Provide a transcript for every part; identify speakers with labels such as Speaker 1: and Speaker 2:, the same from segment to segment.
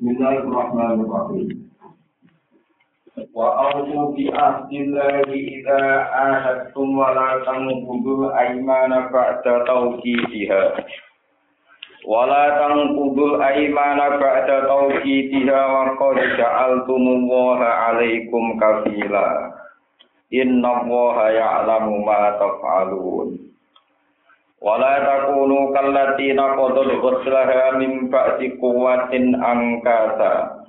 Speaker 1: Bismillahirrahmanirrahim. Wa aufu bi ahdillahi idza ahadtum wa la tanqudul aymana ba'da tawqidiha. Wa la tanqudul aymana ba'da tawqidiha wa qad ja'altumullaha 'alaikum kafila. Innallaha ya'lamu ma taf'alun. Wala takunu kallati naqadul ghuslaha min ba'di quwwatin angkasa.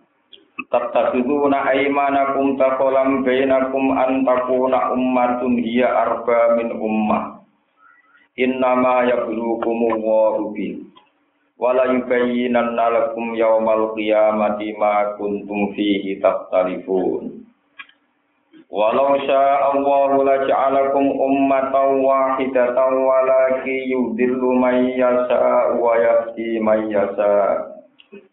Speaker 1: Tattakhiduna aymanakum taqalam bainakum an takuna ummatun hiya arba min ummah. Innama yablukumullahu bi. Wala yubayyinanna lakum yawmal qiyamati ma kuntum fihi takhtalifun. Walau syaa Allah la ja'alakum ummatan wahidatan walakin yudillu man yasha wa yahdi man yasha.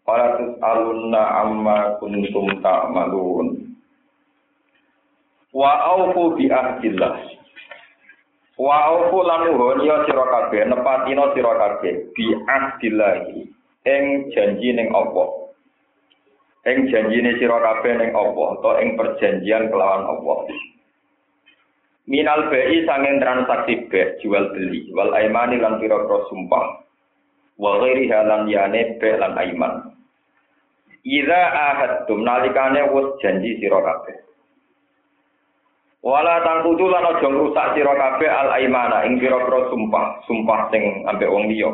Speaker 1: Fala tus'alunna amma kuntum ta'malun. Wa aufu bi ahdillah. Wa aufu lan nuhun ya sira kabeh nepatino sira kabeh bi ahdillah ing janji ning Allah. Ing janjine sira kabeh ning apa atau ing perjanjian kelawan apa minal bai sanging transaksi be jual beli wal aimani lan pira-pira sumpah. Wa ghairi halan yane be lan aiman. Ira ahadtum nalikane wis janji sira kabeh. Wala tangkudu lan aja ngrusak sira kabeh al aimana ing pira-pira sumpah, sumpah sing ambek wong liya.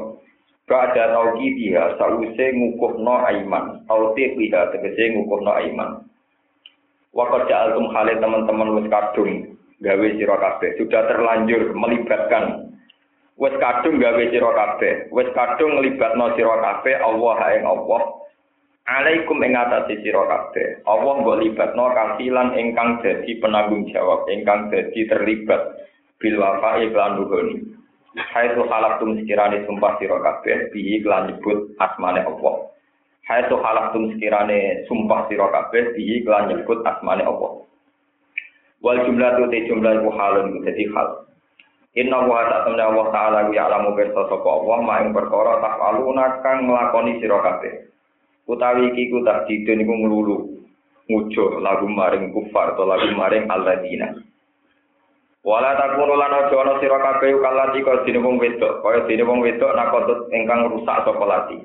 Speaker 1: Ba'da tauki dia sause ngukuhno aiman. Tauti dia tegese ngukuhno aiman. Waktu ja'altum hale teman-teman wis kadung gawe sira kabeh. Sudah terlanjur melibatkan wis kadung gawe sira kabeh. Wis kadung nglibatno sira kabeh Allah ing Allah. Alaikum ing atase sira kabeh. Allah mbok libatno kasilan ingkang dadi penanggung jawab, ingkang dadi terlibat bil wafa'i lan Hai tu halak tum sekirane sumpah sira kabeh bihi kelan nyebut asmane Allah. Hai tu halak tum sekirane sumpah sira kabeh bihi kelan nyebut asmane Allah. Wal jumlah tu te jumlah ku halun dadi hal. Inna wa ta'ala wa ta'ala ya alamu bersa sapa Allah ma ing perkara tafaluna kang nglakoni sira kabeh. Utawi iki ku tak didun iku nglulu. Ngujo lagu maring kufar atau lagu maring alladzina. Wala takunu lan aja ana sira kabeh kalati kaya dene wong wedok, kaya dene wong wedok nakotut ingkang rusak sapa lati.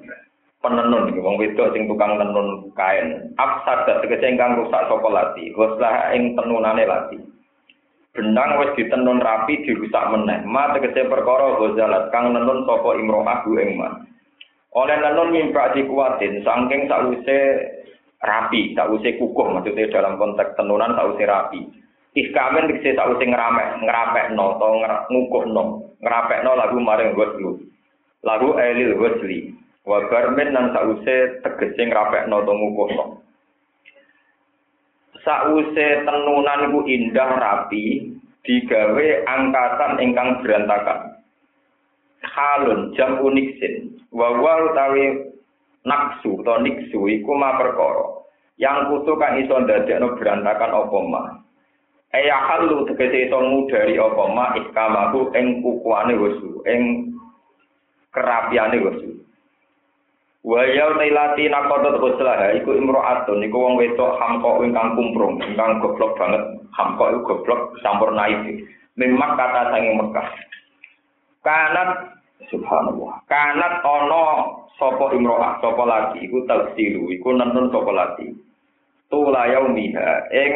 Speaker 1: Penenun iki wong wedok sing tukang tenun kain. Afsad tegese ingkang rusak sapa lati, goslah ing tenunane lati. Benang wis ditenun rapi dirusak meneh. Ma tegese perkara gozalat kang nenun sapa imro'ah bu ing Oleh nenun mimpak dikuatin saking sakwise rapi, sakwise kukuh maksudnya dalam konteks tenunan sakwise rapi. Iskamen dikse tak usah ngeramek, ngerapek no, atau ngukuh no, lagu maring goslu, lagu elil gosli, wabarmen dan tak usah tegese ngerapek no, atau ngukuh no. Sause tenunan ku indah rapi, digawe angkatan ingkang berantakan. Halun jam uniksin, wawa utawi naksu atau niksu iku ma perkara. Yang kutu kan iso ndadekno berantakan apa mah. Eya halu tegese iso ngudari apa ma ikamaku ing kukuane wesu, ing kerapiane wesu. Wa ya tailati naqadat ghuslah iku imro'atun iku wong wedok hamko ingkang kumprung, ingkang goblok banget. Hamko iku goblok campur naif. Memang kata sanging Mekah. Kanat subhanallah. Kanat ana sapa imro'ah, sapa lagi iku tafsiru, iku nentun sapa lagi. Tula yaumiha ing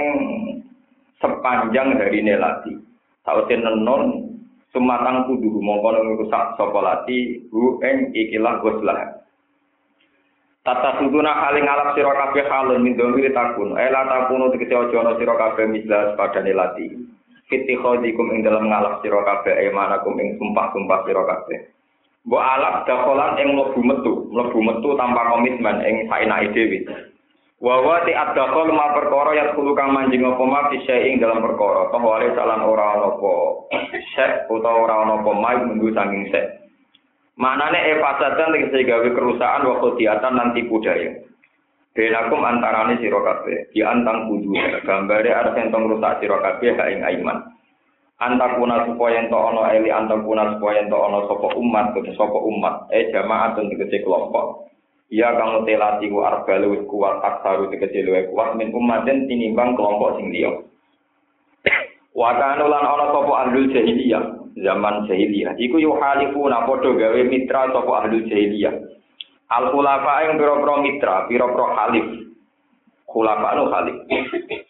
Speaker 1: sepanjang dari nelati. Sausin nenon sumatang kudu mongko rusak sapa lati hu ing ikilah goslah. Tata suduna haling ngalap sira kabeh halun min domiri takun. Ela takunu tegese aja ana sira kabeh mislas padane lati. Khodikum ing dalam ngalap sira kabeh emanakum ing sumpah-sumpah sira kabeh. Mbok alap dakolan ing mlebu metu, mlebu metu tanpa komitmen ing saenake dhewe. Wawa ti adakol ma perkara ya kudu kang manjing apa ma bisa ing dalam perkara. Toh salan ora ana apa sek utawa ora ana apa ma minggu sanging sek. Manane e fasatan tegese gawe kerusakan waktu diatan nanti budaya. Benakum antarane sira kabeh, di antang kudu gambare arep entong rusak sira kabeh ha ing aiman. Antakuna supaya ento ana eli antakuna supaya ento ana sapa umat, sapa umat, eh jamaah tegese kelompok. Ya kamu telati ku arba luwih kuat aksaru tegese luwih kuat min umatin tinimbang kelompok sing liya. Wa kanu lan ana sapa ahlul jahiliyah zaman jahiliyah iku yu halifuna padha gawe mitra sapa ahlul jahiliyah. Al khulafa ing pira-pira mitra, pira-pira halif. Khulafa nu halif.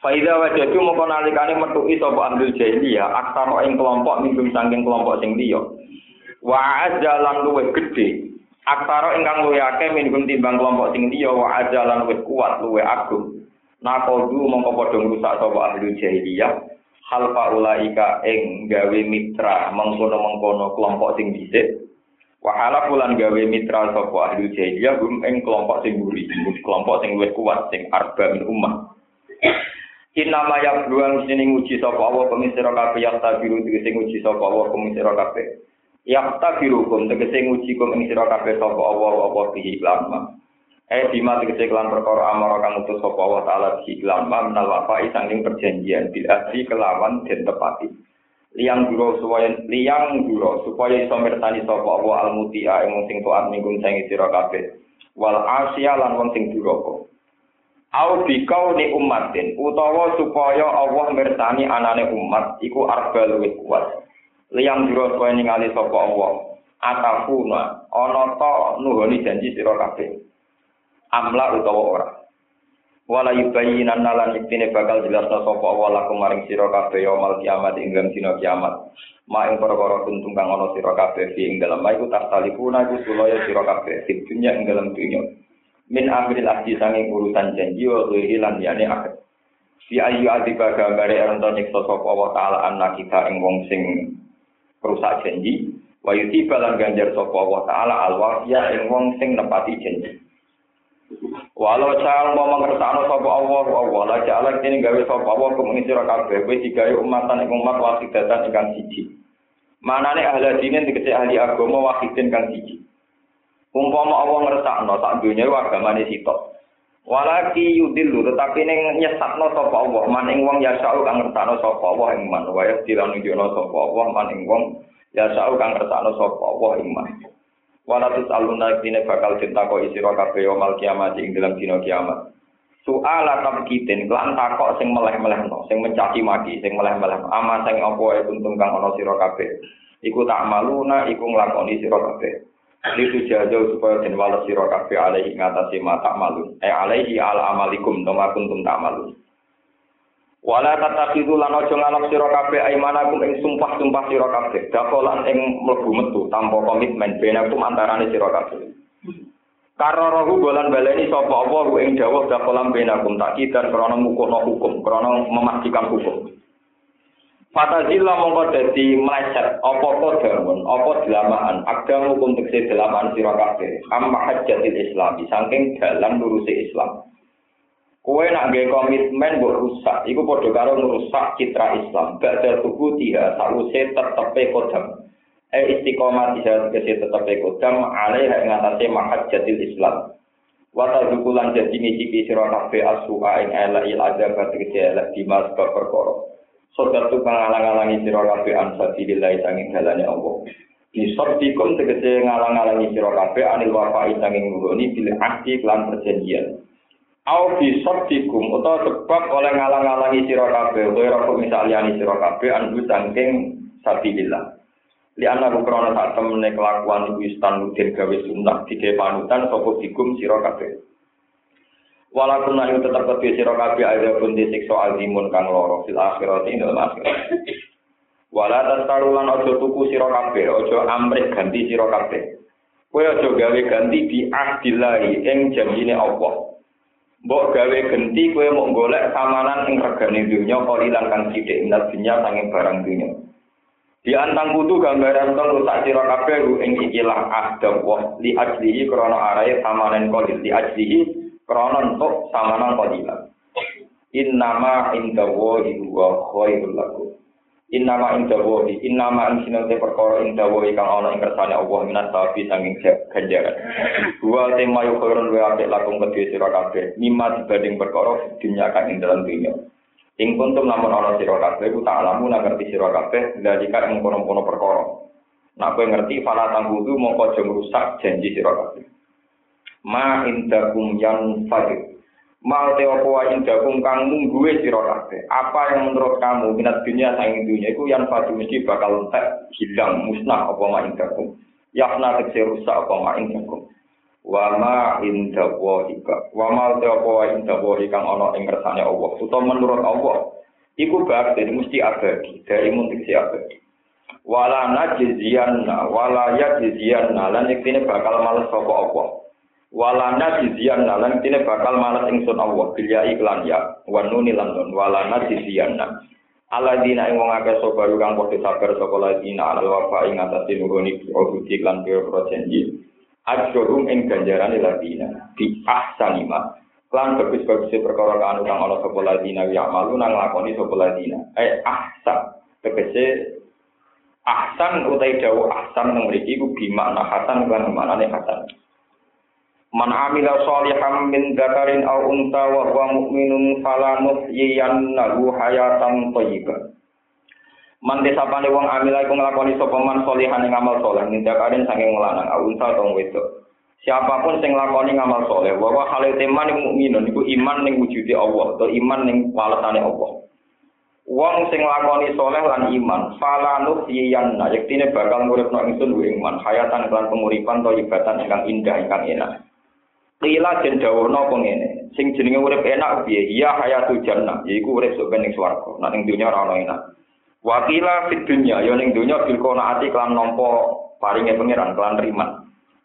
Speaker 1: Faida wajadu mongko nalikane metuki sapa ahlul jahiliyah aksara ing kelompok minggum saking kelompok sing liya. Wa ajalan luwih gedhe Aksara ingkang luwih akeh minum timbang kelompok sing liya wa ajalan luwih kuat luwih agung. Nakodu mongko padha ngrusak sapa ahli jahiliyah. Hal faulaika ing gawe mitra mengkono-mengkono kelompok sing dhisik. Wa hala pulan gawe mitra sapa ahli jahiliyah gum ing kelompok sing buri, kelompok sing luwih kuat sing arba min ummah. Inama yang beruang sini nguji sapa Allah pemisira kabeh yang tabiru sing nguji sapa Allah pemisira kabeh. Ya tabirukum tegese nguji kum ing sira kabeh sapa Allah apa bihi lama. Eh bima tegese kelan perkara amara kang utus sapa Allah taala bihi lama menal wafa'i sanging perjanjian bil asli kelawan den tepati. Liang duro supaya liang duro supaya iso mirsani sapa Allah al mutia ing sing taat minggung sing sira kabeh. Wal asya lan wong sing duraka. Au bikau ni umatin utawa supaya Allah mirsani anane umat iku arba luwih kuat. Liyang juro kowe ningali sapa Allah? Atafuna. Ana ta nuhoni janji sira kabeh? Amla utawa ora? Wala yubayyinan nalan iktine bakal jelas sapa Allah lakum maring sira kabeh yaumul kiamat ing dalam dina kiamat. Ma ing perkara kuntung kang ana sira kabeh ing dalam. Ma iku tastalifuna iku sulaya sira kabeh ing dunya ing dalam dunya. Min amril ahdi sanging urusan janji wa lan yane akhir Si ayu adiba gambare ento nyiksa sapa wa taala anak kita ing wong sing rusak janji. Wa yuti balan ganjar sapa wa taala al wafiya ing wong sing nepati janji. Walau cal mau mengersakno sapa Allah Allah la ja'ala kene gawe sapa Allah kumeng sira kabeh kowe digawe umatan ing umat wasidatan ingkang siji. Manane ahli dine dikece ahli agama wahidin kang siji. Umpama Allah ngersakno sak dunya agamane sitok Walaki yudilu tetapi ning nyesatno sapa Allah man ing wong ya sa'u kang ngertakno sapa Allah ing man wa ya dilanjutno sapa Allah man ing wong ya sa'u kang ngertakno sapa Allah ing man. Wala tusaluna dine bakal ditakok isira kabeh mal kiamat ing dalam dina kiamat. Soal tabkitin lan takok sing meleh-melehno, sing mencaci maki, sing meleh-meleh. Ama sing apa ae kuntung kang ana sira kabeh. Iku tak maluna iku nglakoni sira kabeh. Itu jauh supaya den wales sira kabeh alaihi ngatasi mata malu eh alaihi ala amalikum nama kuntum tak malu wala tatakidu lan aja ngalap sira kabeh aimanakum ing sumpah-sumpah sira kabeh. Dakolan ing mlebu metu tanpa komitmen benakum antarane sira kabeh. Karo rohu baleni sapa apa ing dawuh dakolan benakum tak kidan krana ngukuhno hukum krana memastikan hukum Fatazilla mongko dadi meleset apa kodamun, apa delamaan, agama hukum tekse delamaan sira kabeh. Amma hajjatil Islam, saking dalam lurusi Islam. Kue nak gawe komitmen mbok rusak, iku padha karo merusak citra Islam. Badha tubuh dia sause tetepe kodam. E istiqomah dia tegese tetepe kodam alaiha ing atase mahajjatil Islam. Wata dukulan jadi ngicipi sira kabeh asu'a ing elek il adab tegese elek dimas perkara. Sodat tu ngalang-alangi sira kabeh an sabilillah sanging dalane Allah. Nisabdikum tegese ngalang-alangi sira kabeh anil wafa'i sanging nuruni bil ahdi lan perjanjian. Au bi sabdikum utawa sebab oleh ngalang-alangi sira kabeh utawa kok misaliyani sira kabeh an sanging sabilillah. Li ana krana sak temene kelakuan iku istan mudin gawe sunnah dike panutan sapa dikum sira kabeh. Walaupun nanti tetap kedua siro kabe ada pun disiksa azimun kang loro fil akhirat ini dalam akhirat. Walau taruhan ojo tuku siro kabe, ojo amrik ganti siro kabe. Kue ojo gawe ganti di ahdilai ing janjine Allah. Mbok gawe ganti kue mau golek samanan ing regane dunya kalilan kang sithik minat dunya sanging barang dunya. Di antang kutu gambaran tong rusak sira kabeh ing ikilah ahda wa li ajlihi krana arahe samanen qalil li ajlihi krana entuk samanan qadilan innama inda wahi wa khairul lakum. Innama inda wahi innama ing sinate perkara inda wahi kang ana ing kersane Allah minat sapi sanging ganjaran. Wa tema yo khairun wa apik lakum kedhe sira kabeh mimma dibanding perkara dunya kang ing dalam dunya. Ing kuntum lamun ana sira kabeh ku tak alamu ngerti sira kabeh dalika ing kono-kono perkara. Nah, kowe ngerti fala tanggudu mongko aja rusak janji sira. Ma indakum yang fadil Mal te apa wa indakum kang mungguwe sira kabeh. Apa yang menurut kamu minat dunia sang dunia iku yang fadil mesti bakal entek hilang musnah apa ma indakum. Yakna tegese rusak apa ma indakum. Wa ma indallahi wa ma te apa wa indallahi kang ana ing kersane Allah. Utawa menurut Allah iku bakti mesti abadi, dari muntik si abadi. Wala najziyanna wala yajziyanna lan iktine bakal males sapa Allah. Walana dizian lan tine bakal malas ingsun Allah bilya iklan ya wanuni lan nun walana dizian aladina ing wong akeh sapa kang padha sabar sapa ladina alal wafa ing atase nuhuni obuti lan prosenji ajrum ing ganjaran ladina di ahsanima lan bagus-bagus perkara kang kang ana sapa ladina ya malu nang lakoni sapa ladina. Eh ahsan. Tegese ahsan utai dawu ahsan nang mriki ku bimakna hasan kan maknane hasan Man amila sholihan min dzakarin aw unta wa huwa mu'minun fala nuhyiyannahu hayatan thayyibah. Man desapane wong amila iku nglakoni sapa man sholihan ing amal saleh min dzakarin saking lanang aw unta utawa wedok. Siapa pun sing nglakoni ngamal saleh, wa wa hale teman mukminun iku iman ning wujude Allah atau iman ning walesane Allah. Wong sing lakoni soleh lan iman, fala nuhyiyanna yektine bakal nguripno ingsun iman hayatan lan penguripan ibatan ingkang indah ingkang enak. Qila den dawono ngene. Sing jenenge urip enak piye? Ya hayatul jannah, yaiku urip sok ning swarga. Nek ning dunya ora ono enak. Wa qila fid dunya, ya ning dunya bil qanaati kelan nampa paringe pangeran kelan riman.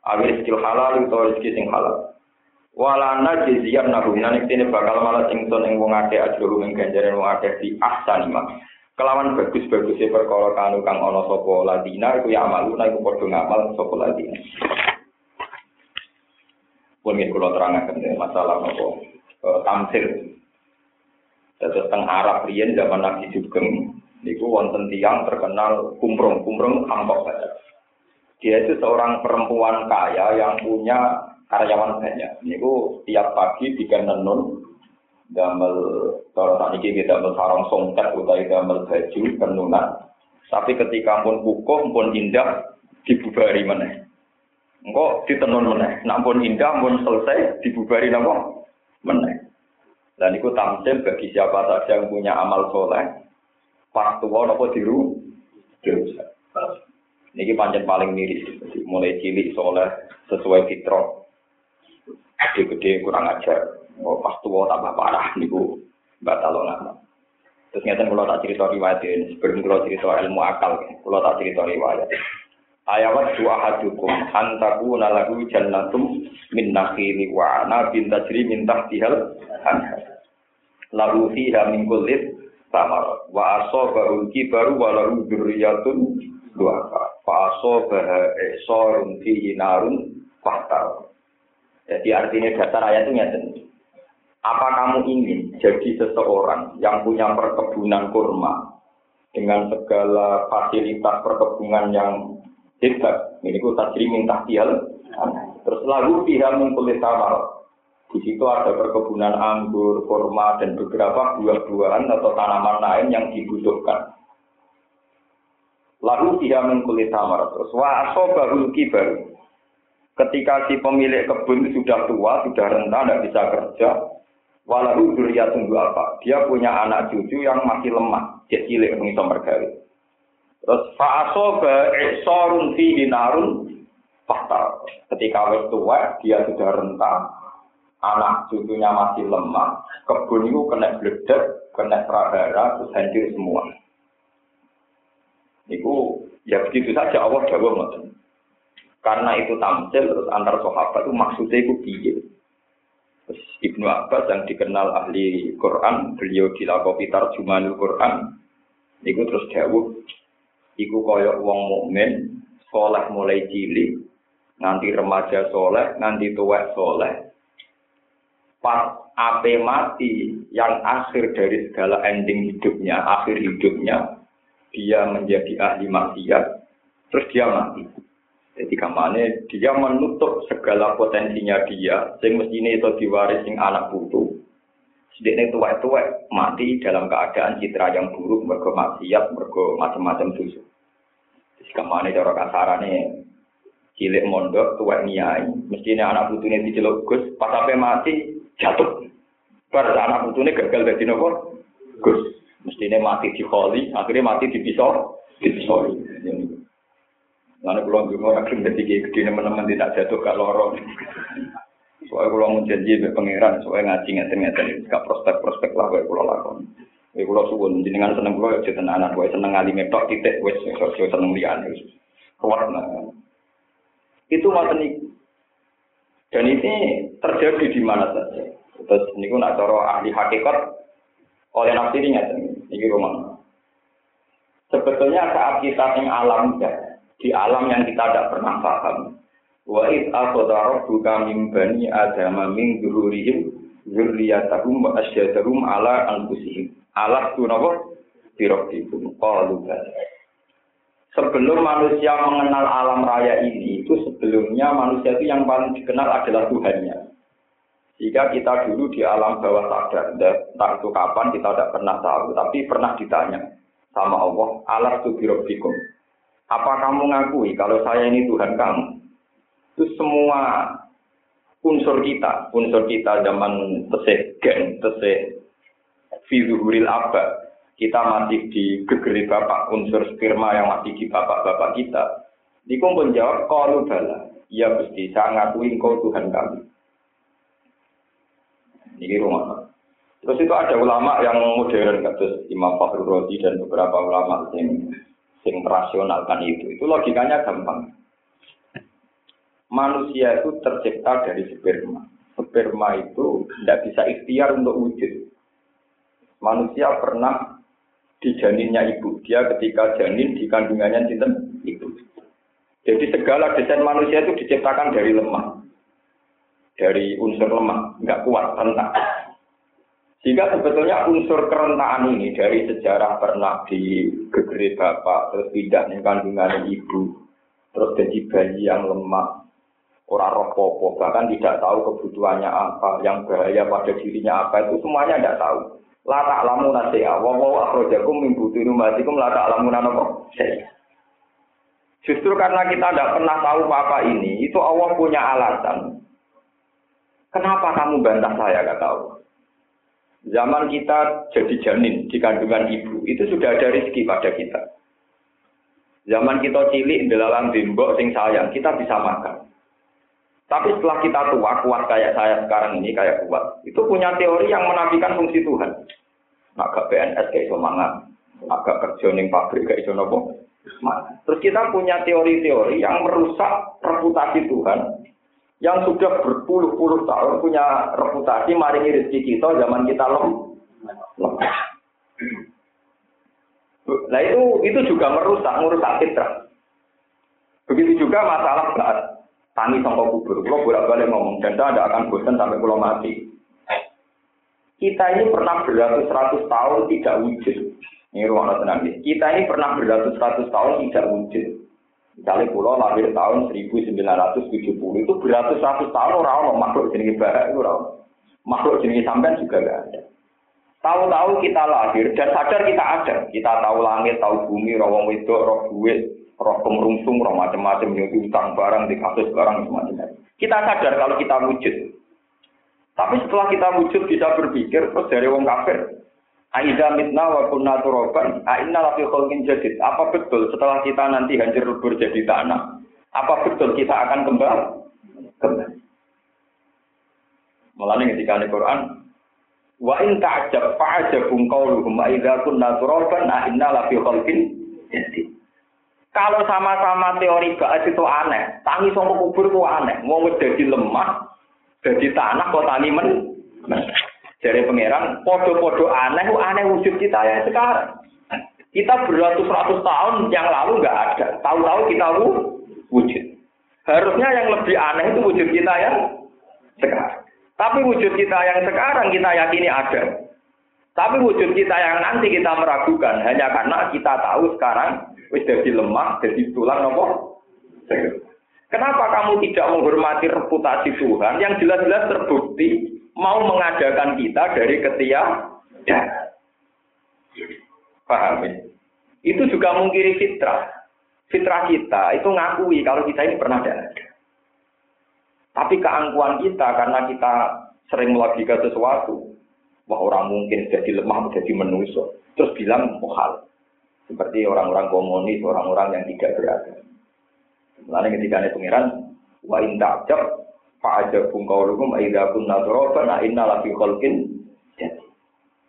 Speaker 1: Awil rezeki halal utawa rezeki sing halal. Walana jizian nahu nanik tini bakal malah ingsun ing wong akeh ajru ing ganjaran wong akeh di ahsan mak. Kelawan bagus-bagusnya perkara kanu kang ana sapa ladina iku ya amalu iku padha ngamal sapa ladina. Pun ingin kalau terangkan masalah nopo uh, tamsil. Terus teng Arab riyen zaman Nabi Sugeng niku wonten tiang terkenal kumprung kumprung hampok saja. Dia itu seorang perempuan kaya yang punya karyawan banyak. Niku tiap pagi tiga nenun damel kalau tak ini kita damel songket utai damel baju penunan. Tapi ketika pun kukuh pun indah dibubari mana. Engko ditenun meneh. Nak pun indah pun selesai dibubari napa? Meneh. Dan itu tamsil bagi siapa saja yang punya amal soleh. Pas tua nopo diru, dirusak. Ini panjang paling miris. Mulai cilik soleh sesuai fitrah. Gede-gede kurang ajar. Oh, pas tua tambah parah. Niku batal lama. Terus ngeten kalau tak cerita riwayat ini, sebelum kalau cerita ilmu akal, kalau tak cerita riwayat. Ayawat dua hadukum antaku nalagu jannatum min nakhili wa anabin tajri min tahtihal lalu fiha min kullit tamar wa asobahu kibaru wa lahu dzurriyyatun duafa. Fa asobaha esorun fihi narun fahtar. Jadi artinya dasar ayat itu nyata apa kamu ingin jadi seseorang yang punya perkebunan kurma dengan segala fasilitas perkebunan yang hebat. Ini ku tajri minta tial. Terus lalu pihak mengkulit tamar. Di situ ada perkebunan anggur, kurma, dan beberapa buah-buahan atau tanaman lain yang dibutuhkan. Lalu dia mengkulit tamar. Terus waso baru kibar. Ketika si pemilik kebun sudah tua, sudah renta, tidak bisa kerja, walau duria tunggu apa? Dia punya anak cucu yang masih lemah, dia cilik mengisah. Terus fa'aso sorun fi dinarun fatal. Ketika wis tua, dia sudah rentang. Anak cucunya masih lemah. Kebun itu kena bledek, kena prahara, terus semua. Itu ya begitu saja Allah jawab Karena itu tamsil terus antar sahabat itu maksudnya itu piye. Terus Ibnu Abbas yang dikenal ahli Quran, beliau dilakopi tarjumanul Quran, itu terus jawab iku kaya wong mukmin soleh mulai cilik nganti remaja soleh nganti tua soleh. Pas ape mati yang akhir dari segala ending hidupnya akhir hidupnya dia menjadi ahli maksiat terus dia mati. Jadi kamane dia menutup segala potensinya dia sing mestine itu diwaris sing anak putu sedekne tua-tua mati dalam keadaan citra yang buruk mergo maksiat mergo macam-macam dosa. Ke mana cara kasarane? Cilik mondok tua niai mestinya anak putune diceluk Gus pas sampai mati jatuh. Bar anak putune gagal dadi nopo? Gus. Mestinya mati di kholi akhirnya mati di pisau di pisau. Lalu pulang juga akhirnya jadi gede teman-teman tidak jatuh ke lorong. Soalnya kalau mau janji be pangeran, soalnya ngaji ngeten ngeten, gak prospek prospek lah kayak pulau lakon. Kayak pulau suwun, jenengan seneng ya jadi anak, gue seneng ngali metok titik, gue seneng lian, kuat nah. Itu itu. Dan ini terjadi di mana saja. Terus ini pun cara ahli hakikat oleh nafsi ini ini rumah. Sebetulnya saat kita yang alam di alam yang kita tidak pernah paham. Wa id akhadha rabbuka min bani adama min dzurrihim dzurriyyatahum wa asyhadahum ala anfusihim. Alas tunapa? Birabbikum qalu Sebelum manusia mengenal alam raya ini, itu sebelumnya manusia itu yang paling dikenal adalah Tuhannya. Jika kita dulu di alam bawah sadar, entah itu kapan kita tidak pernah tahu, tapi pernah ditanya sama Allah, alas tu birobbikum. Apa kamu ngakui kalau saya ini Tuhan kamu? Itu semua unsur kita, unsur kita zaman tesih gen, tesih fizuhuril abad, kita masih di gegeri bapak unsur sperma yang masih di bapak-bapak kita. Niku pun jawab, kalau bala. Ya Gusti, saya ngakui engkau Tuhan kami. Ini rumah. Terus itu ada ulama yang modern, kados Imam Fakhrul dan beberapa ulama yang yang rasionalkan itu. Itu logikanya gampang. Manusia itu tercipta dari sperma. Sperma itu tidak bisa ikhtiar untuk wujud. Manusia pernah di janinnya ibu. Dia ketika janin di kandungannya cinta ibu. Jadi segala desain manusia itu diciptakan dari lemah. Dari unsur lemah, nggak kuat, rentak. Sehingga sebetulnya unsur kerentaan ini dari sejarah pernah di gegeri bapak, terus di kandungan ibu, terus jadi bayi yang lemah, orang roh popo, bahkan tidak tahu kebutuhannya apa, yang bahaya pada dirinya apa, itu semuanya tidak tahu. La ta'lamu nasi'a wa wa akhrajakum min butuni ummatikum la ta'lamu Justru karena kita tidak pernah tahu apa ini, itu Allah punya alasan. Kenapa kamu bantah saya kata Allah? Zaman kita jadi janin di kandungan ibu, itu sudah ada rezeki pada kita. Zaman kita cilik di dalam bimbok sing sayang, kita bisa makan. Tapi setelah kita tua, kuat kayak saya sekarang ini, kayak kuat, itu punya teori yang menafikan fungsi Tuhan. Agak PNS kayak iso mangan, agak kerja pabrik kayak nopo. Terus kita punya teori-teori yang merusak reputasi Tuhan, yang sudah berpuluh-puluh tahun punya reputasi maringi rezeki kita zaman kita lom. Nah itu itu juga merusak, merusak fitrah. Begitu juga masalah saat tani sangka kubur. Kalau bolak-balik ngomong, dan saya tidak akan bosan sampai pulau mati. Kita ini pernah beratus-ratus tahun tidak wujud. Ini ruang tenang Kita ini pernah beratus-ratus tahun tidak wujud. Misalnya pulau lahir tahun 1970 itu beratus-ratus tahun orang makhluk jenis barat itu orang makhluk jenis sampean juga gak ada. Tahu-tahu kita lahir dan sadar kita ada. Kita tahu langit, tahu bumi, rawang wedok, roh duit, roh kemerungsung, roh macam-macam, yang utang barang, di kasus barang, semacam Kita sadar kalau kita wujud. Tapi setelah kita wujud bisa berpikir, terus dari wong kafir, Aida mitna wa kunna turoban, aina lafi kholkin jadid. Apa betul setelah kita nanti hancur lebur jadi tanah? Apa betul kita akan kembali? Kembali. Malah ketika di Quran, wa in ta'jab fa'ajabum qawluhum aida kunna turoban, aina lafi kholkin jadid. Kalau sama-sama teori baat itu aneh, tangi sama kubur itu aneh. Mau jadi lemah, jadi tanah kok tani men. Jadi pangeran, podo-podo aneh, aneh wujud kita yang sekarang. Kita beratus-ratus tahun yang lalu nggak ada. Tahu-tahu kita wujud. Harusnya yang lebih aneh itu wujud kita yang sekarang. Tapi wujud kita yang sekarang kita yakini ada. Tapi wujud kita yang nanti kita meragukan hanya karena kita tahu sekarang wis jadi lemah, jadi tulang nopo. Kenapa kamu tidak menghormati reputasi Tuhan yang jelas-jelas terbukti mau mengadakan kita dari ketiak? Ya. Paham ya? Itu juga mungkiri fitrah. Fitrah kita itu ngakui kalau kita ini pernah ada. Tapi keangkuhan kita karena kita sering melogika sesuatu, wah orang mungkin jadi lemah jadi manusia, terus bilang mohal. Seperti orang-orang komunis, orang-orang yang tidak beragama. Lalu ketika ada pengiran, wa indah ajab, fa ajab bungkaulukum aida kunna turaban, inna lafi kholkin, jadi.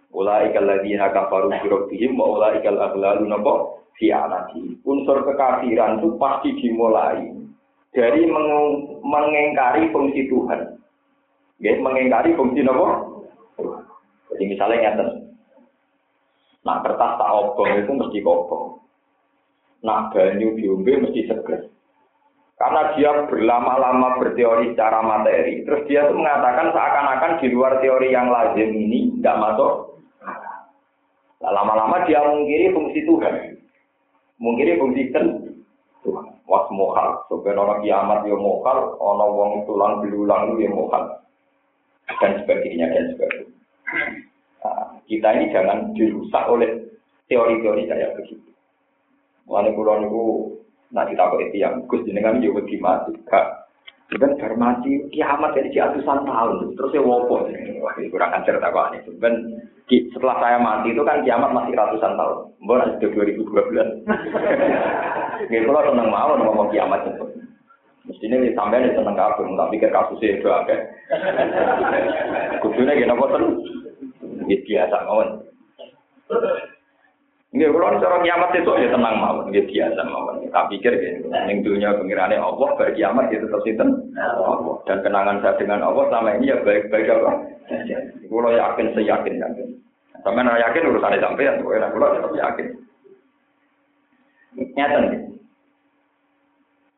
Speaker 1: Ulaikal ladina kafaru bi rabbihim wa ulaikal aghlalu napa fi anati. Unsur kekafiran itu pasti dimulai dari meng mengingkari fungsi Tuhan. Ya, mengingkari fungsi napa? Jadi misalnya ngeten. Nah, kertas tak obong itu mesti kobong. Nah, banyu diombe mesti seger. Karena dia berlama-lama berteori secara materi, terus dia tuh mengatakan seakan-akan di luar teori yang lazim ini tidak masuk Nah, lama-lama dia mengkiri fungsi Tuhan. Mengkiri fungsi Tuhan. Was mokal. Sebenarnya kiamat dia mokal, orang wong tulang belulang dia mokal. Dan sebagainya, dan sebagainya. Kita ini jangan dirusak oleh teori-teori kayak begitu. Mulai pulau niku tak itu yang gus jenengan juga mati. Kak, kan bar kiamat jadi ratusan tahun. Terus ya wopo wah kurang ajar kok ini ben setelah saya mati itu kan kiamat masih ratusan tahun. Mbak sudah 2012 gitu kalau seneng mau ngomong kiamat itu. Mestinya ini sampai ini seneng kabur tak pikir kasusnya itu agak kudusnya gini apa biasa mawon ini cara kiamat itu ya tenang mawon, dia biasa mawon. Tak pikir ya, yang dunia pengirane Allah ber kiamat itu tetap sinten Allah. Dan kenangan saya dengan Allah selama ini ya baik-baik apa. Kalau yakin seyakin yakin. Sampai nggak yakin urusan sampai ya, pokoknya kalau tetap yakin. Nyata nih.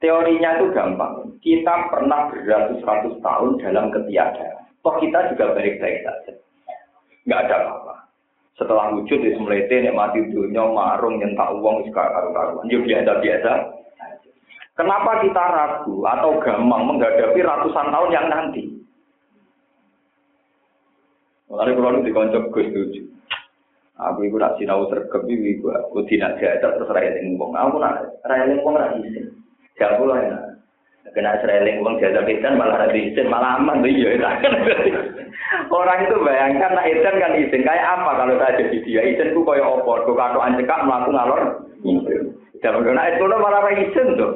Speaker 1: Teorinya itu gampang. Kita pernah beratus-ratus tahun dalam ketiadaan. Toh kita juga baik-baik saja. Nggak ada apa-apa. Setelah wujud di semlete nek mati dunia marung nyentak uang sekarang karu-karuan. Yo biasa-biasa. Kenapa kita ragu atau gampang menghadapi ratusan tahun yang nanti? Mulai kalau di dikoncok gue setuju. Aku ibu nak sinau sergap ibu aku tidak jajak terus raya lingkong. Aku nak raya lingkong nak izin. Gak pula ya. Kena sereling uang jasa edan malah ada izin malah aman tuh iya Orang itu bayangkan nak izin kan izin kayak apa kalau saya jadi dia izin ku koyo opor ku kado anjekak melaku ngalor. Jangan kena itu malah ada izin tuh.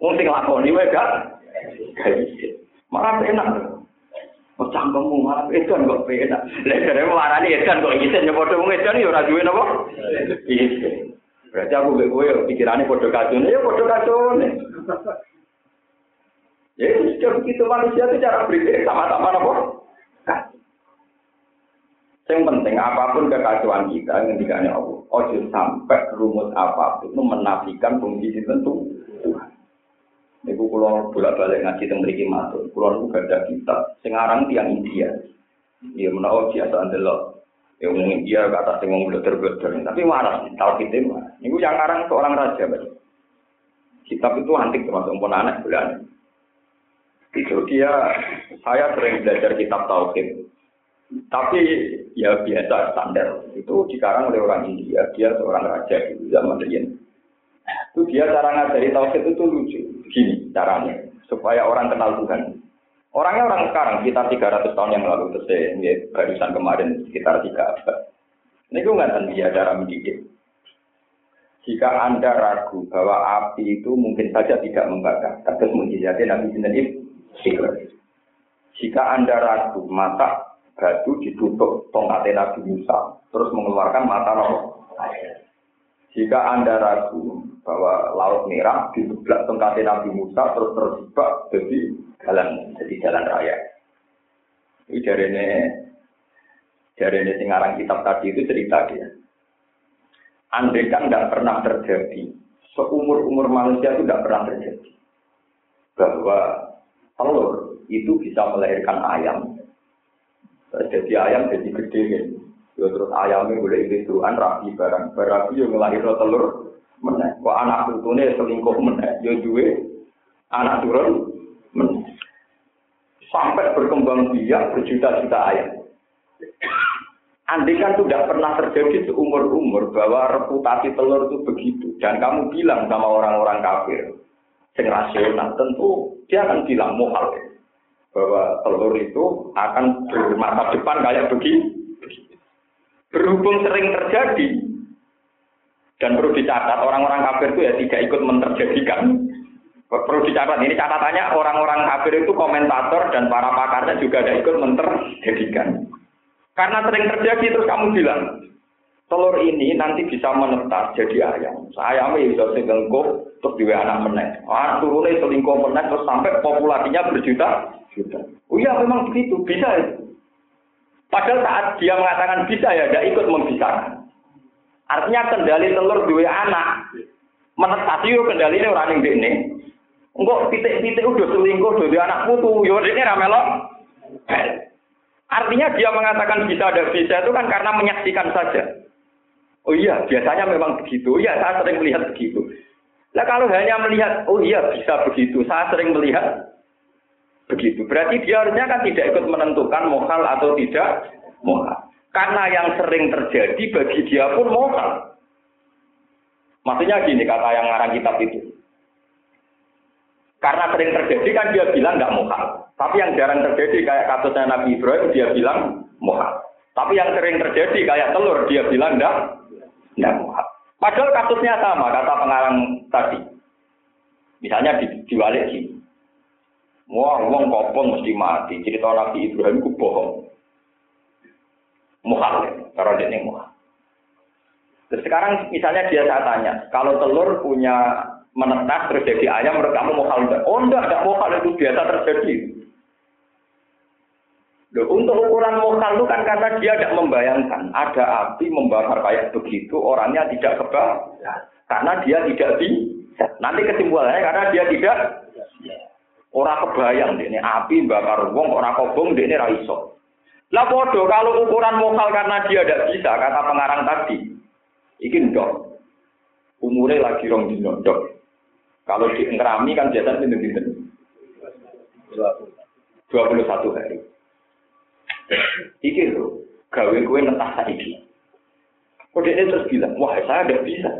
Speaker 1: Wong sing lakoni wae gak gak izin. Malah enak. Oh cangkemmu malah edan kok enak. Lah jare marani edan kok izin nyepodo wong edan ya duwe napa? Izin. Berarti aku kowe pikirane padha kacune ya padha kacune. Ya sudah begitu manusia itu cara berpikir sama-sama apa? Yang penting apa pun kekacauan kita ketika Allah, ojo sampai rumus apa pun itu menafikan fungsi tertentu Tuhan. Ibu pulau bolak balik ngaji tentang beriki matur, pulau itu gak ada kita. Sekarang tiang India, dia menawa biasa andelok. Ya ngomong India atas yang ngomong beler tapi kita mah. Ini yang sekarang seorang raja, Kitab itu antik termasuk pun anak bulan. Itu dia, saya sering belajar kitab tauhid. Tapi ya biasa standar. Itu dikarang oleh orang India. Dia seorang raja di zaman Rian. Itu dia cara ngajari tauhid itu lucu. Gini caranya supaya orang kenal Tuhan. Orangnya orang sekarang sekitar 300 tahun yang lalu terus ini barusan kemarin sekitar tiga abad. Ini gue nggak dia cara mendidik. Jika Anda ragu bahwa api itu mungkin saja tidak membakar, terus mujizatnya Nabi jika Anda ragu, mata batu ditutup tongkat Nabi Musa, terus mengeluarkan mata roh Jika Anda ragu bahwa laut merah ditutup tongkat Nabi Musa, terus terjebak jadi jalan jadi jalan raya. Ini dari ini dari ini singarang kitab tadi itu cerita dia. Andai kan tidak pernah terjadi, seumur umur manusia itu tidak pernah terjadi bahwa telur itu bisa melahirkan ayam. Jadi ayam jadi gede kan. Ya, terus ayamnya boleh induan rapi barang. Barapi yang melahirkan telur meneh. Kok anak putune selingkuh meneh. Ya duwe anak turun. Sampai berkembang biak berjuta-juta ayam. Andai kan itu tidak pernah terjadi seumur-umur bahwa reputasi telur itu begitu. Dan kamu bilang sama orang-orang kafir, yang rasional, tentu dia akan bilang muhal. Bahwa telur itu akan bermasa depan kayak begini. Berhubung sering terjadi, dan perlu dicatat, orang-orang kafir itu ya tidak ikut menterjadikan. Perlu dicatat, ini catatannya orang-orang kafir itu komentator dan para pakarnya juga tidak ikut menterjadikan. Karena sering terjadi terus kamu bilang, telur ini nanti bisa menetas jadi ayam. Ayamnya bisa selingkuh terus juga anak menek. Anak turunnya selingkuh menek terus sampai populasinya berjuta juta. Oh iya memang begitu, bisa ya. Padahal saat dia mengatakan bisa ya, dia ikut membisarkan. Artinya kendali telur dua anak. Menetas itu kendali ini orang yang ini. Enggak titik-titik udah selingkuh dua anak putu, yo ini ramelok. Artinya dia mengatakan bisa ada bisa itu kan karena menyaksikan saja. Oh iya, biasanya memang begitu. Iya, saya sering melihat begitu. Nah kalau hanya melihat, oh iya bisa begitu, saya sering melihat begitu. Berarti dia harusnya kan tidak ikut menentukan mokal atau tidak mokal. Karena yang sering terjadi bagi dia pun mokal. Maksudnya gini kata yang ngarang kitab itu. Karena sering terjadi kan dia bilang nggak mokal. Tapi yang jarang terjadi kayak kasusnya Nabi Ibrahim dia bilang mokal. Tapi yang sering terjadi kayak telur dia bilang nggak nggak mokal. Padahal kasusnya sama kata pengarang tadi. Misalnya di, diwalik sini. Wah, uang kopong mesti mati. Cerita Nabi Ibrahim itu bohong. Muhal, karena dia ini muhal. Terus sekarang misalnya dia saya tanya, kalau telur punya menetas terus jadi ayam, menurut kamu mau enggak? Oh enggak, enggak mokal itu biasa terjadi. Loh, untuk ukuran mokal itu kan karena dia tidak membayangkan ada api membakar kayak begitu, orangnya tidak kebal, karena dia tidak bisa. Nanti kesimpulannya karena dia tidak orang kebayang ini api bakar wong orang kobong ini raiso. Lah bodoh kalau ukuran mokal karena dia tidak bisa kata pengarang tadi, ikin dong. Umurnya lagi rong dino dok. Kalau di kan biasa pintu pintu. 21 hari. Iki lho, gawe kue mentah saiki. Kok dia terus bilang, wah saya tidak bisa.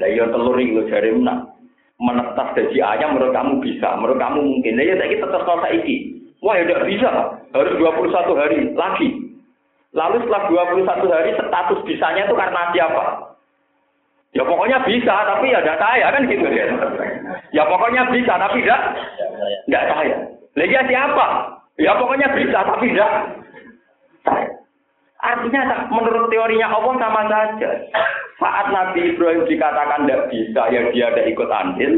Speaker 1: Lah iya telur itu jari menang. Menetas dari ayam menurut kamu bisa, menurut kamu mungkin. Lah iya saya tetap kalau saiki. Wah ya tidak bisa, harus 21 hari lagi. Lalu setelah 21 hari status bisanya itu karena siapa? Ya pokoknya bisa, tapi ya tidak saya kan gitu ya. Ya pokoknya bisa, tapi tidak tidak saya. Lagi siapa? Ya pokoknya bisa, tapi tidak saya. Artinya menurut teorinya Allah sama saja. Saat Nabi Ibrahim dikatakan tidak bisa, ya dia tidak ikut andil.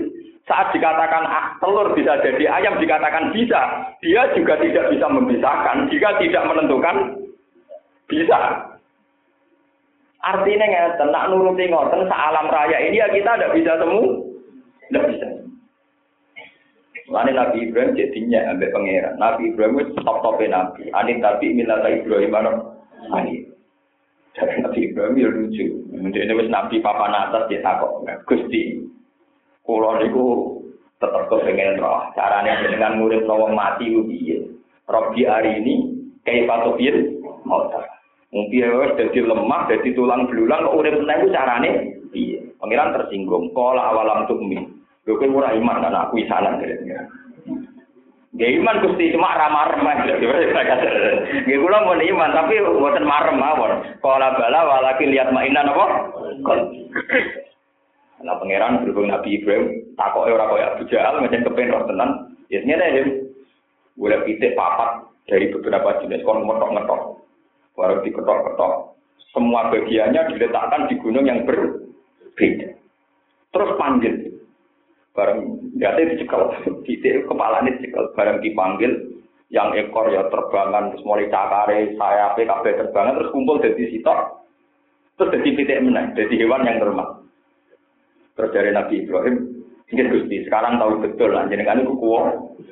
Speaker 1: Saat dikatakan ah, telur bisa jadi ayam, dikatakan bisa, dia juga tidak bisa memisahkan. Jika tidak menentukan, bisa. Artinya nggak nak nuruti ngoten alam raya ini ya kita tidak bisa temu, tidak bisa. Lain Nabi Ibrahim jadinya ambil pangeran. Nabi Ibrahim itu top topnya Nabi. Anin tapi minta Ibrahim mana? Ani. Jadi Nabi Ibrahim ya lucu. Ini wis Nabi papan atas dia takut. Gusti, kulo niku tetap kepengen roh. Caranya dengan murid lawang mati ubi. Robi hari ini kayak patopir mau Mungkin ya jadi lemah, jadi tulang belulang, kok urip meneh carane piye? Pangeran tersinggung. Kala awalam tukmi. Lho kowe iman kan aku isanan kira-kira. Gak iman Gusti cuma ramar remah Gak kula mau iman tapi buatan marem mawon. Kala bala walaki lihat mainan apa? Nah pangeran berhubung Nabi Ibrahim takoke ora kaya Abu Jahal macam kepen roh tenan. Ya nyene ya. Boleh pitik papat dari beberapa jenis kon ngetok-ngetok. baru diketok-ketok. Semua bagiannya diletakkan di gunung yang berbeda. Terus panggil. Barang jatuh dicekal, titik kepala ini dicekal. Barang dipanggil, yang ekor ya terbangan, terus mulai cakare, sayapnya, terbangan, terus kumpul dari sitok. Terus jadi titik menang, jadi hewan yang termak. Terus dari Nabi Ibrahim, Ingat Gusti, sekarang tahu betul lah, jadi kan itu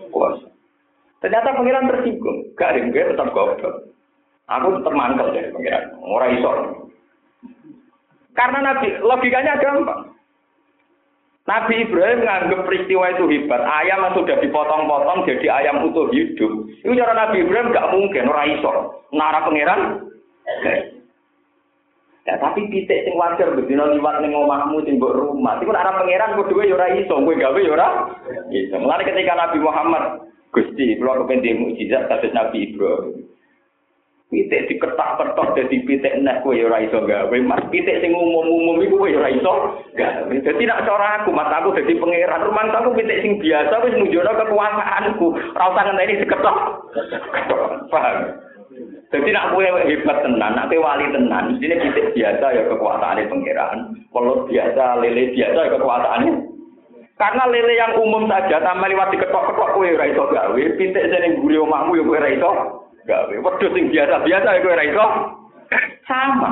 Speaker 1: kuasa. Ternyata pengiran tersinggung, garing gue tetap goblok. Aku tetap mangkel dari pengiran. Orang iso. Karena Nabi, logikanya gampang. Nabi Ibrahim menganggap peristiwa itu hebat. Ayam yang sudah dipotong-potong jadi ayam utuh hidup. Itu cara Nabi Ibrahim gak mungkin orang iso. Nara pangeran Ya tapi pitik sing wajar bedino liwat ning omahmu sing mbok rumah. Iku arah pangeran kudu ya ora iso, kowe gawe ya ora iso. Ketika Nabi Muhammad Gusti, kula kepen mukjizat kados Nabi Ibrahim. Pitik diketak-ketok dadi pitik nek kowe ya ora iso gawe. Mas pitik sing umum-umum iku kowe ya ora iso gawe. Dadi aku, mas aku dadi pangeran, rumah aku pitik sing biasa wis nunjukno kekuasaanku. Ora usah ngenteni diketok. Paham? Jadi nak kue hebat tenan, nak wali tenan, ini titik biasa ya kekuasaannya pangeran. Kalau biasa, lele biasa ya kekuasaannya. Karena lele yang umum saja, tambah lewat diketok-ketok kue ora iso gawe, pitik sing guri omahmu ya kue ora iso gawe. Wedhus sing biasa-biasa ya kue ora iso. Sama.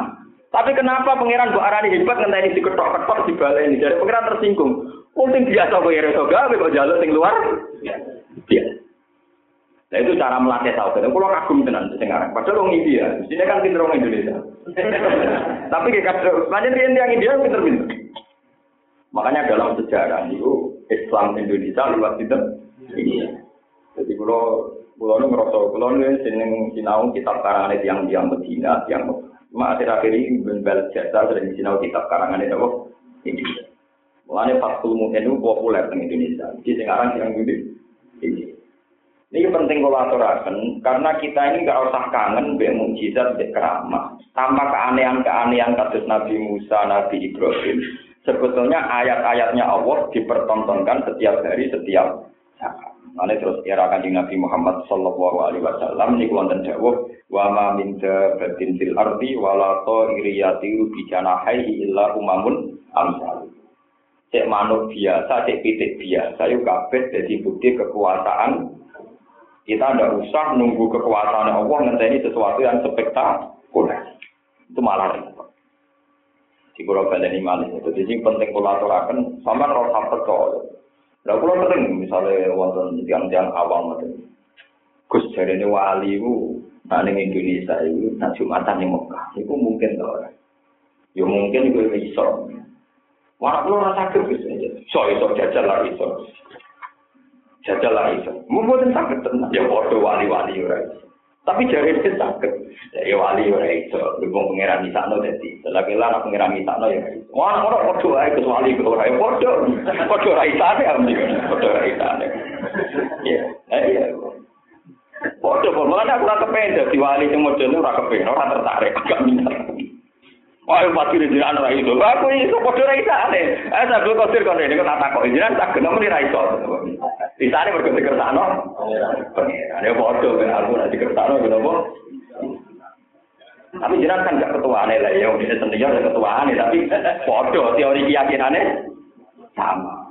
Speaker 1: Tapi kenapa pangeran mbok arani hebat ngenteni diketok-ketok dibaleni? Jadi pangeran tersinggung. Wong sing biasa kue ora iso gawe kok jaluk sing luar. Biasa. Nah itu cara melatih tauhid. Kalau kagum tenan sekarang. Padahal orang India, di sini kan pinter orang Indonesia. Tapi kayak kadang, macam dia yang India pinter-pinter. Makanya dalam sejarah itu Islam Indonesia lewat. Ini. Jadi kalau kalau ngerasa kalau nu seneng sinau kitab karangan yang yang Medina, yang cuma akhir-akhir ini berbalik jasa sering sinau kitab karangan itu apa? Indonesia. Mulanya Fathul Mu'in itu populer di Indonesia. Di sekarang yang ini. Ini penting aturakan, karena kita ini nggak usah kangen be mujizat be keramah. Tanpa keanehan-keanehan kasus Nabi Musa, Nabi Ibrahim, sebetulnya ayat-ayatnya Allah dipertontonkan setiap hari, setiap saat. Mana terus era kanjeng Nabi Muhammad Sallallahu Alaihi Wasallam ini wonten dawuh wa ma min dabatin fil ardi wala ta'iriyati bi janahihi illa umamun amsal. Cek manuk biasa, cek pitik biasa, yuk kabeh jadi bukti kekuasaan kita tidak usah nunggu kekuasaan Allah ngenteni sesuatu yang spektakuler. Itu malah repot. Di pulau Balen ini malah itu. Jadi penting kulaturakan sama rasa percaya. Lah kula penting misale wonten tiang-tiang awam ngoten. Gus jarene wali ku nah, ning Indonesia iku nang Jumatan ning Mekah. Iku mungkin to ora. Ya mungkin iku iso. Wah, lu rasa sakit gus aja. So iso jajal lah iso. Jajal lah iso. Mungkin sakit tenang. Ya waktu wali-wali ora. Right? tapi jari itu sakit. Ya wali ora itu dukung pengiran di sana dadi. selagi lah pengiran di sana ya wah orang kodok ae ke wali ke orang kodok kodok rai sana ya kodok rai sana ya ya kodok kok mana aku rasa pengen jadi wali sing mau ora rasa ora tertarik gak minat. Wah, pasti di jalan rai itu. Aku itu bodoh rai sana. Eh, belum kosir kon ini. Kata kok ini tak kenal ini rai itu. Di sana berkutik kersano. Pengiran. Ya bodoh kan aku nanti kersano kenapa? Tapi jenengan kan gak ketuaan lah ya, ini sendiri ada ketuaan tapi bodoh teori keyakinannya sama.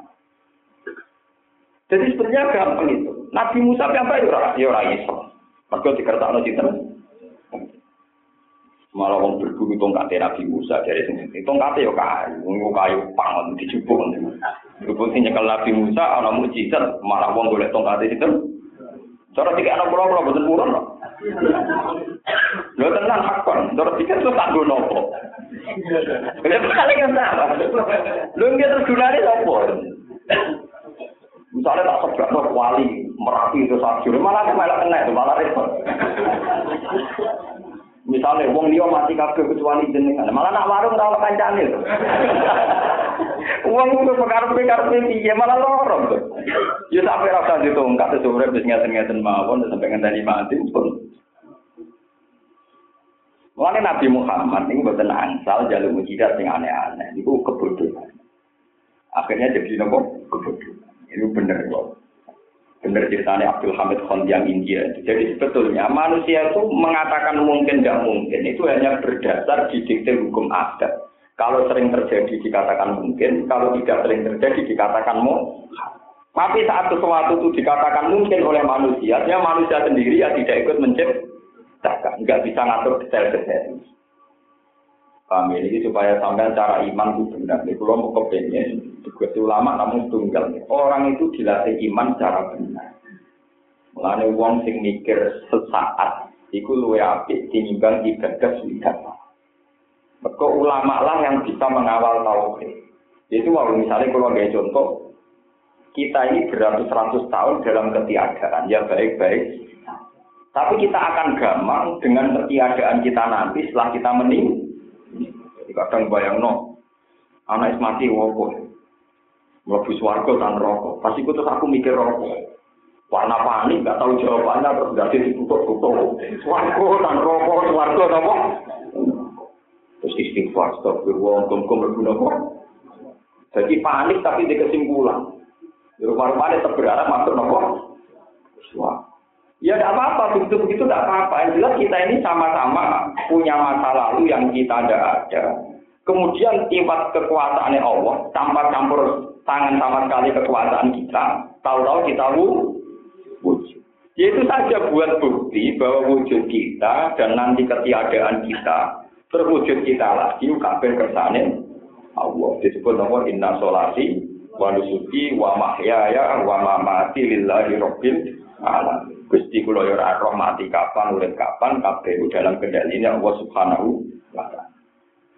Speaker 1: Jadi sebenarnya gampang itu. Nabi Musa apa itu ya ora iso. Mergo dikersano sinten? Malah wong berburu tongkat Nabi Musa dari sini. Tongkat ya kayu, wong kayu pangon dijupuk. Berhubung sing nyekel Nabi Musa ana mujizat, malah wong golek tongkat itu. Cara tiga anak pulau pulau betul purun loh. Lo tenang hakon, cara tiga itu tak gue nopo. Lihat paling yang sama. Lo nggak tergunanya nopo. Misalnya tak nopo wali merapi itu sakit, malah malah kena itu malah repot. Misalnya wong liya mati kabeh kecuali jenengan. Malah nak warung ora ono kancane. Wong kudu pekarepe-karepe piye malah lorong. Ya sampe ra usah ditongkat sesuai wis ngeten-ngeten mawon sampai ngenteni mati pun. Mulane Nabi Muhammad ini buatan angsal jalur mujizat yang aneh-aneh. Itu kebodohan. Akhirnya jadi nopo kebodohan. Itu bener kok. Benar ceritanya Abdul Hamid Khan yang India. Jadi sebetulnya manusia itu mengatakan mungkin tidak mungkin itu hanya berdasar didikte hukum adat. Kalau sering terjadi dikatakan mungkin, kalau tidak sering terjadi dikatakan mau. Tapi saat sesuatu itu dikatakan mungkin oleh manusia, ya manusia sendiri ya tidak ikut menciptakan, nggak bisa ngatur detail-detail. Paham ya? Ini supaya sampai cara iman itu benar. Kalau mau kepengen, juga ulama namun tunggal. Orang itu dilatih iman cara benar. Mulanya uang sing mikir sesaat, itu luwe api tinimbang ibadah sudah. Maka ulama lah yang bisa mengawal tauhid. Itu kalau misalnya kalau ada contoh, kita ini beratus-ratus tahun dalam ketiadaan, ya baik-baik. Tapi kita akan gampang dengan ketiadaan kita nanti setelah kita mening. Jadi kadang bayang no, anak mati wopo. Mlebu swarga tan rokok. Pasti itu terus aku mikir rokok. Warna panik, gak tahu jawabannya, terus ada ditutup-tutup. Swarga tan rokok, swarga apa? Terus istighfar, berwong, kum-kum, berguna Jadi panik tapi di kesimpulan. Di rumah-rumah tetap berharap masuk nopo. Swarga. Ya tidak apa-apa, begitu-begitu tidak apa-apa. Yang jelas kita ini sama-sama punya masa lalu yang kita tidak ada. Kemudian sifat kekuasaan Allah tanpa campur tangan sama sekali kekuasaan kita, tahu-tahu kita wujud. Itu saja buat bukti bahwa wujud kita dan nanti ketiadaan kita terwujud kita lagi kabeh kersane Allah. Disebut nama inna solati wa nusuki wa mahyaya wa lillahi rabbil alamin. Gusti kula yo roh mati kapan urip kapan kabeh dalam kendalinya Allah Subhanahu wa taala.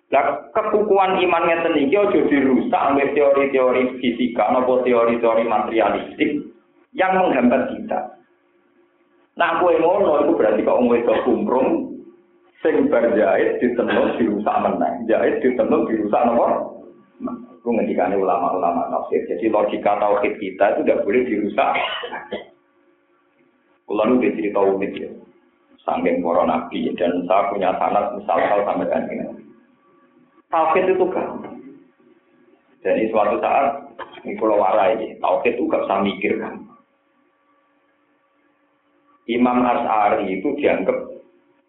Speaker 1: Lah kekukuhan iman ngeten iki aja dirusak oleh teori-teori fisika maupun teori-teori materialistik yang menghambat kita. Nah, kue ngono itu berarti kok itu kumprung sing berjahit ditenun dirusak menang. Jahit ditenun dirusak nopo? Itu ngendikane ulama-ulama nafsir. Jadi logika tauhid kita itu tidak boleh dirusak. Kulo nu cerita unik ya. Sangking para nabi dan saya punya sanat misal-misal sampai ini. Tauhid itu gampang. Jadi suatu saat ini pulau warai, tauhid itu gak usah mikir kan. Imam As'ari itu dianggap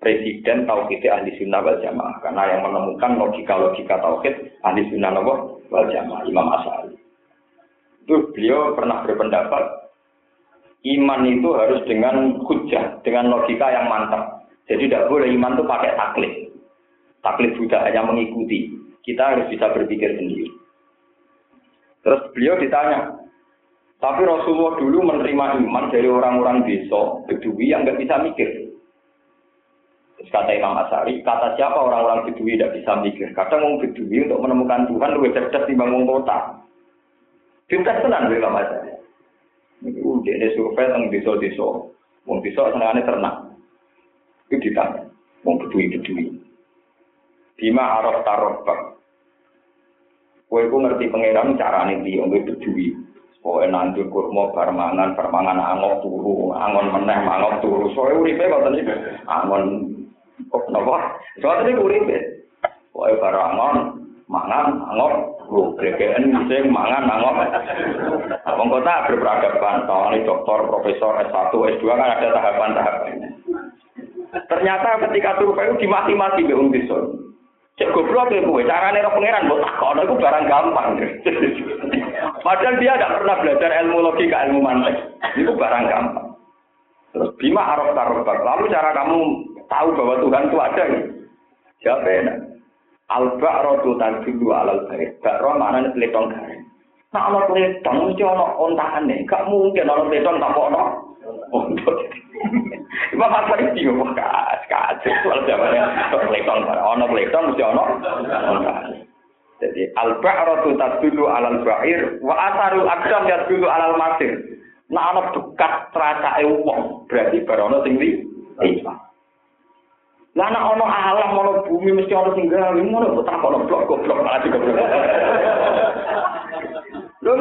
Speaker 1: presiden tauhid ahli sunnah wal jamaah karena yang menemukan logika-logika tauhid ahli sunnah wal jamaah Imam As'ari. Itu beliau pernah berpendapat iman itu harus dengan hujah, dengan logika yang mantap. Jadi tidak boleh iman itu pakai taklid. Taklid sudah hanya mengikuti. Kita harus bisa berpikir sendiri. Terus beliau ditanya, tapi Rasulullah dulu menerima iman dari orang-orang desa, Bedui yang nggak bisa mikir. Terus kata Imam Asari, kata siapa orang-orang Bedui tidak bisa mikir? Kadang orang Bedui untuk menemukan Tuhan lebih cerdas dibangun kota. Pintar tenang Imam Asari. Itu dia survei tentang desa-desa. Wong desa senengane ternak. Itu ditanya. Wong bedui-bedui. Bima araf tarobak. Kowe ku ngerti pangeran carane ndi wong bedui. Pokoke nandur kurma bar mangan, bar mangan angok turu, angon meneh mangok turu. Soale uripe ngoten iki. Angon kok napa? Soale iki uripe. Pokoke bar angon mangan angok Lu BGN sing mangan nangok. Wong kota berperadaban, tawani doktor, profesor, S1, S2 kan ada tahapan-tahapannya. Ternyata ketika survei itu dimati-mati be wong desa. Cek goblok ya kowe, carane ro pangeran mbok takono iku barang gampang. Padahal dia tidak pernah belajar ilmu logika, ilmu mantek. Itu barang gampang. Terus bima araf tarobak. Lalu cara kamu tahu bahwa Tuhan itu ada. Siapa ya? Al-ba'ro tu dulu alal baik. Ba'ro mana nih peletong garing. Nah, ana peletong mesti ana ontane. Gak mungkin ana peletong tanpa ana ontok. Imam Asari yo kas kajet soal. Ana peletong mesti ana ontane. Jadi al-ba'ro tu dulu alal ba'ir wa asarul aqdam dulu alal masir. Nah, ana bekas tracake wong, berarti barono sing li. Lah nek ana alam ana bumi mesti ana sing gawe ngono kok tak ono blok goblok malah juga. Lho.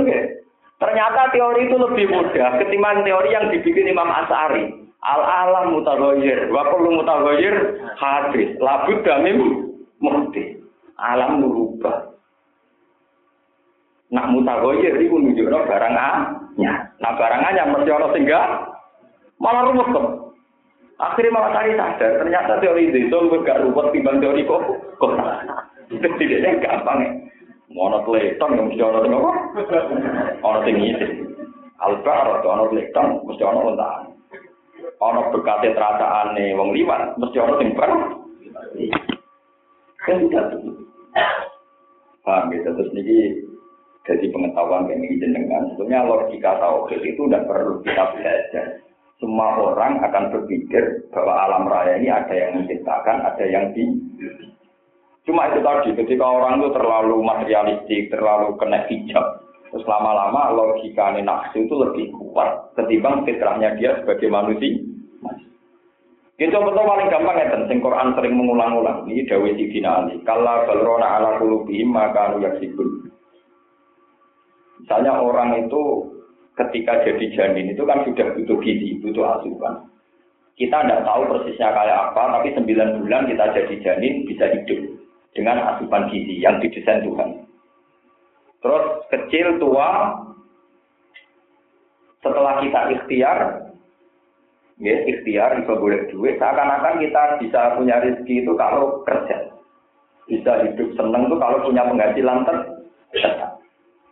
Speaker 1: Ternyata teori itu lebih mudah ketimbang teori yang dibikin Imam As'ari. Al alam mutaghayyir wa kullu mutaghayyir hadis. Labud damim mukti. Alam merubah. Nak mutaghayyir iku nunjukno barang anyar. Nah barang anyar mesti ana sing malah rumus kok. Akhirnya malah cari sadar, ternyata teori itu lebih gak ruwet timbang teori kok. Kok tidak gampang ya. Mau kleton yang mesti ono apa? Ono sing ngisi. Albar atau ono kleton mesti ono lontaan. Ono berkate ane wong liwat mesti ono sing bar. Kan Paham gitu terus niki jadi pengetahuan yang ini jenengan. Sebenarnya logika tauhid itu tidak perlu kita belajar semua orang akan berpikir bahwa alam raya ini ada yang menciptakan, ada yang di. Cuma itu tadi, ketika orang itu terlalu materialistik, terlalu kena hijab, terus lama-lama logika nafsu itu lebih kuat ketimbang fitrahnya dia sebagai manusia. Kita betul paling gampang ya, sing Quran sering mengulang-ulang. Ini Dawi Sidina Ali. Kalla balrona ala kulubihim maka yaksibun. Misalnya orang itu ketika jadi janin itu kan sudah butuh gizi, butuh asupan. Kita tidak tahu persisnya kayak apa, tapi sembilan bulan kita jadi janin bisa hidup dengan asupan gizi yang didesain Tuhan. Terus kecil, tua, setelah kita ikhtiar, ya ikhtiar bisa boleh duit seakan-akan kita bisa punya rezeki itu kalau kerja. Bisa hidup seneng itu kalau punya penghasilan tetap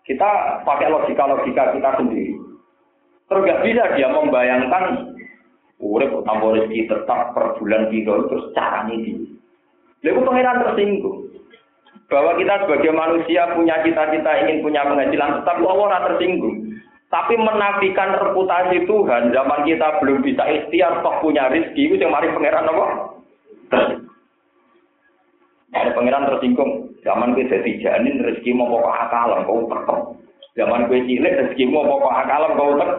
Speaker 1: kita pakai logika-logika kita sendiri. Terus gak bisa dia membayangkan urip tambah rezeki tetap per bulan gitu terus caranya di Lalu pengiran tersinggung. Bahwa kita sebagai manusia punya cita-cita ingin punya penghasilan tetap Allah tersinggung tapi menafikan reputasi Tuhan, zaman kita belum bisa ikhtiar, toh punya rezeki, itu yang mari pangeran apa? Ada pangeran tersinggung, zaman kita jadi janin rezeki mau pokok akal, kau tekem. Zaman gue cilik rezeki mau pokok akal, kau tek.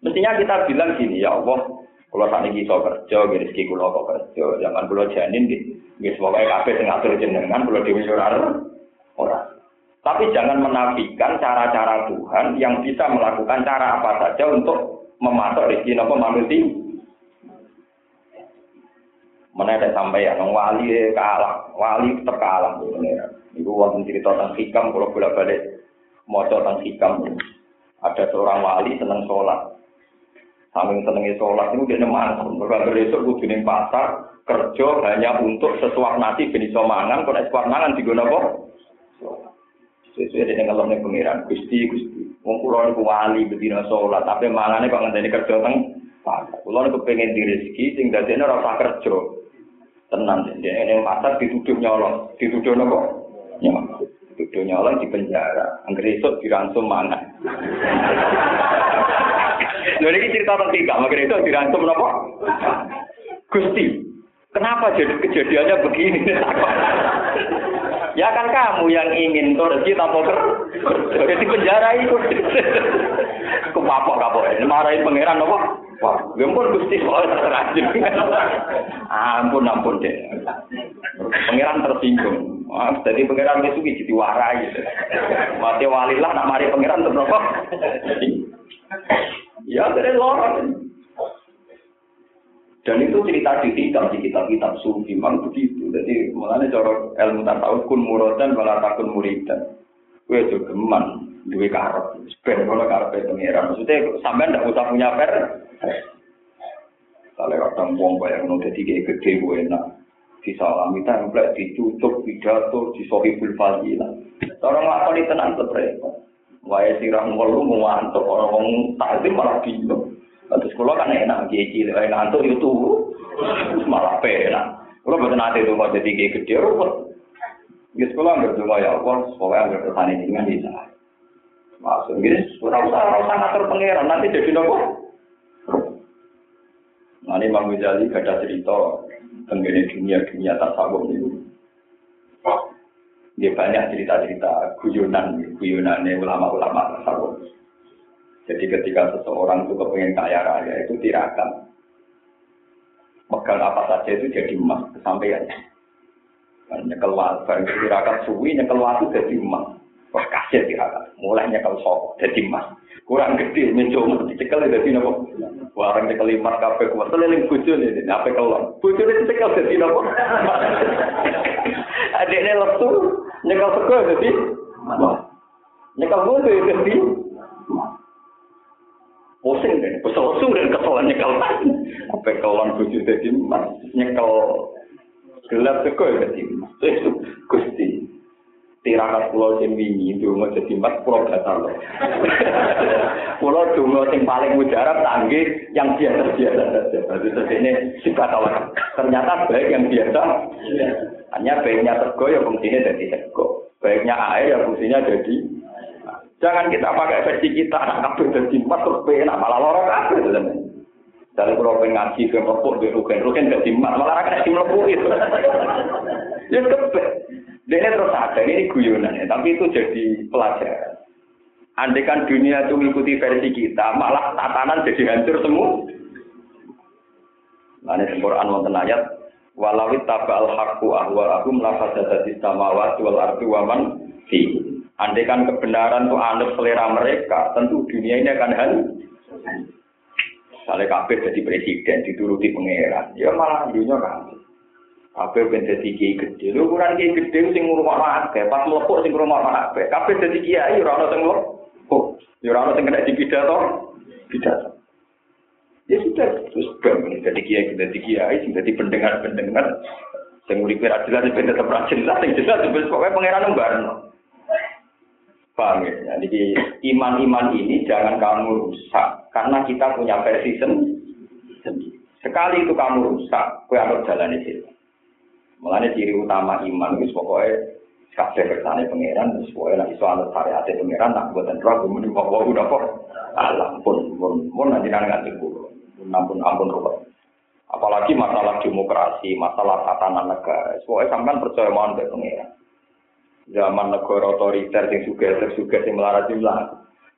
Speaker 1: Mestinya kita bilang gini, ya Allah, kalau saat ini bisa kerja, rezeki kulo kok kerja. Zaman kulo janin, gitu, semoga kafe ngatur jenengan, kulo dewi orang. Tapi jangan menafikan cara-cara Tuhan yang bisa melakukan cara apa saja untuk memasak rezeki nopo manusia. Ada sampai ya, wali kalah, wali tetap kalah. Ibu wonten cerita tentang hikam, kalau bolak balik mau tentang hikam. Ada seorang wali senang sholat, saking senengnya sholat itu dia neman, berbagai besok ning pasar kerja hanya untuk sesuap nasi jenis somangan, kalau sesuap mangan Sesuai dengan kalau nih pengiran, gusti gusti. Wong kulo bedina sholat, tapi mangane kok ngenteni kerja teng. Kulo niku pengen di rezeki, sing dadene kerja. Tenang, dia ini pasar dituduh nyolong, dituduh nopo? Nyolong. Dituduh nyolong di penjara. Angger esuk diransum mana? Ini cerita tentang tiga, makanya itu diransum nopo? Gusti, kenapa jadi kejadiannya begini? Ya kan kamu yang ingin korupsi tanpa kerja. Jadi penjara itu. Kepapok kapok. Marahin pangeran apa? Wah, gempur gusti soal terajin. ampun ampun deh. Pangeran tersinggung. Jadi pangeran itu jadi warai. Gitu. Mati walilah nak mari pangeran terus? Ya, jadi lorong. Dan itu cerita di kitab, di kitab-kitab sufi, memang begitu. Jadi, mulanya cara ilmu tasawuf kun muradan malah takun muridan. Gue juga geman, duwe karep. Ben kalau karep pengiran. Maksudnya, sampai ndak usah punya per. Kalau kadang wong bayang jadi kayak gede gue enak. Disalami template, ditutup, pidato, disohibul fadilah. Orang lakoni tenang repot. Wae sirah ngelu mau antuk orang-orang takzim malah bingung. Terus kalau kan enak, kiai cilik, ngantuk itu malah penak. Kalau betul nanti itu mau jadi kiai gede, ruwet. Ya sekolah nggak cuma ya Allah, nggak ke sana ini kan bisa. Masuk gini, kurang usah orang sangat terpengeran, nanti jadi nopo. Nah ini Bang Ghazali cerita tentang dunia-dunia tasawuf ini. Dia banyak cerita-cerita guyonan, guyonannya ulama-ulama tasawuf. Jadi ketika seseorang itu kepengen kaya raya itu tirakat. Megang apa saja itu jadi emas kesampaian. Nyekel waktu, barang tirakat suwi nyekel waktu jadi emas. Wah kasih tirakat, mulai nyekel sok jadi emas. Kurang gede, mencoba dicekel jadi nopo. Warang nyekel lima kafe kuat, seliling bucu nih, apa kelon. Bucu ini cekel jadi nopo. Adiknya lesu, nyekel sego jadi Nyekel bucu jadi pusing deh, kesel dan keselan nyekel. Apa kawan bujuk jadi mas nyekel. Gelap teko ya jadi mas itu gusti. Tirakat pulau sing wingi dungo jadi mas pulau gatal. Loh pulau dungo sing paling mujarab tanggi yang biasa biasa saja. Berarti ini sifat awal ternyata baik yang biasa. Hanya baiknya teko ya fungsinya jadi teko baiknya air ya fungsinya jadi Jangan kita pakai versi kita, anak kabel dan simpat terus penak malah lorong kabel itu Dari kalau pengen ngaji ke merpuk di rugen, rugen gak simpat malah akan di merpuk itu. Ya kebe. Dia terus ada ini guyonan ya, tapi itu jadi pelajaran. Andai kan dunia itu mengikuti versi kita, malah tatanan jadi hancur semua. Nah, ini Quran wonten ayat walawit tabal haqqu ahwa ahum la fasadati samawati wal ardi. Andai kan kebenaran itu anut selera mereka, tentu dunia ini akan hancur. Misalnya kabeh jadi presiden, dituruti pangeran, ya malah dunia kan. Kabeh ben dadi kiai gede. Lho ukuran kiai gede sing ngurungokno akeh, pas mlepuk sing ngurungokno akeh. Kabeh dadi kiai ora ono sing mlepuk. Ya ora ono sing kena dipidato. Pidato. Ya sudah, terus bang, jadi kiai, jadi kiai, jadi pendengar-pendengar, yang uripe ra jelas ben tetep ra jelas, sing jelas pangeran barno. Paham ya? Jadi iman-iman ini jangan kamu rusak karena kita punya versi sendiri. Sekali itu kamu rusak, kue harus jalan itu. Mulanya ciri utama iman itu pokoknya kabeh kersane pangeran terus pokoknya nek iso anut syariat pangeran nak buatan roh kemudian bawa udah kok alam pun pun pun nanti nang nganti kulo ampun ampun roh apalagi masalah demokrasi masalah tatanan negara pokoknya sampean percaya mohon be pangeran zaman negara otoriter yang suka tersuka yang melarat jumlah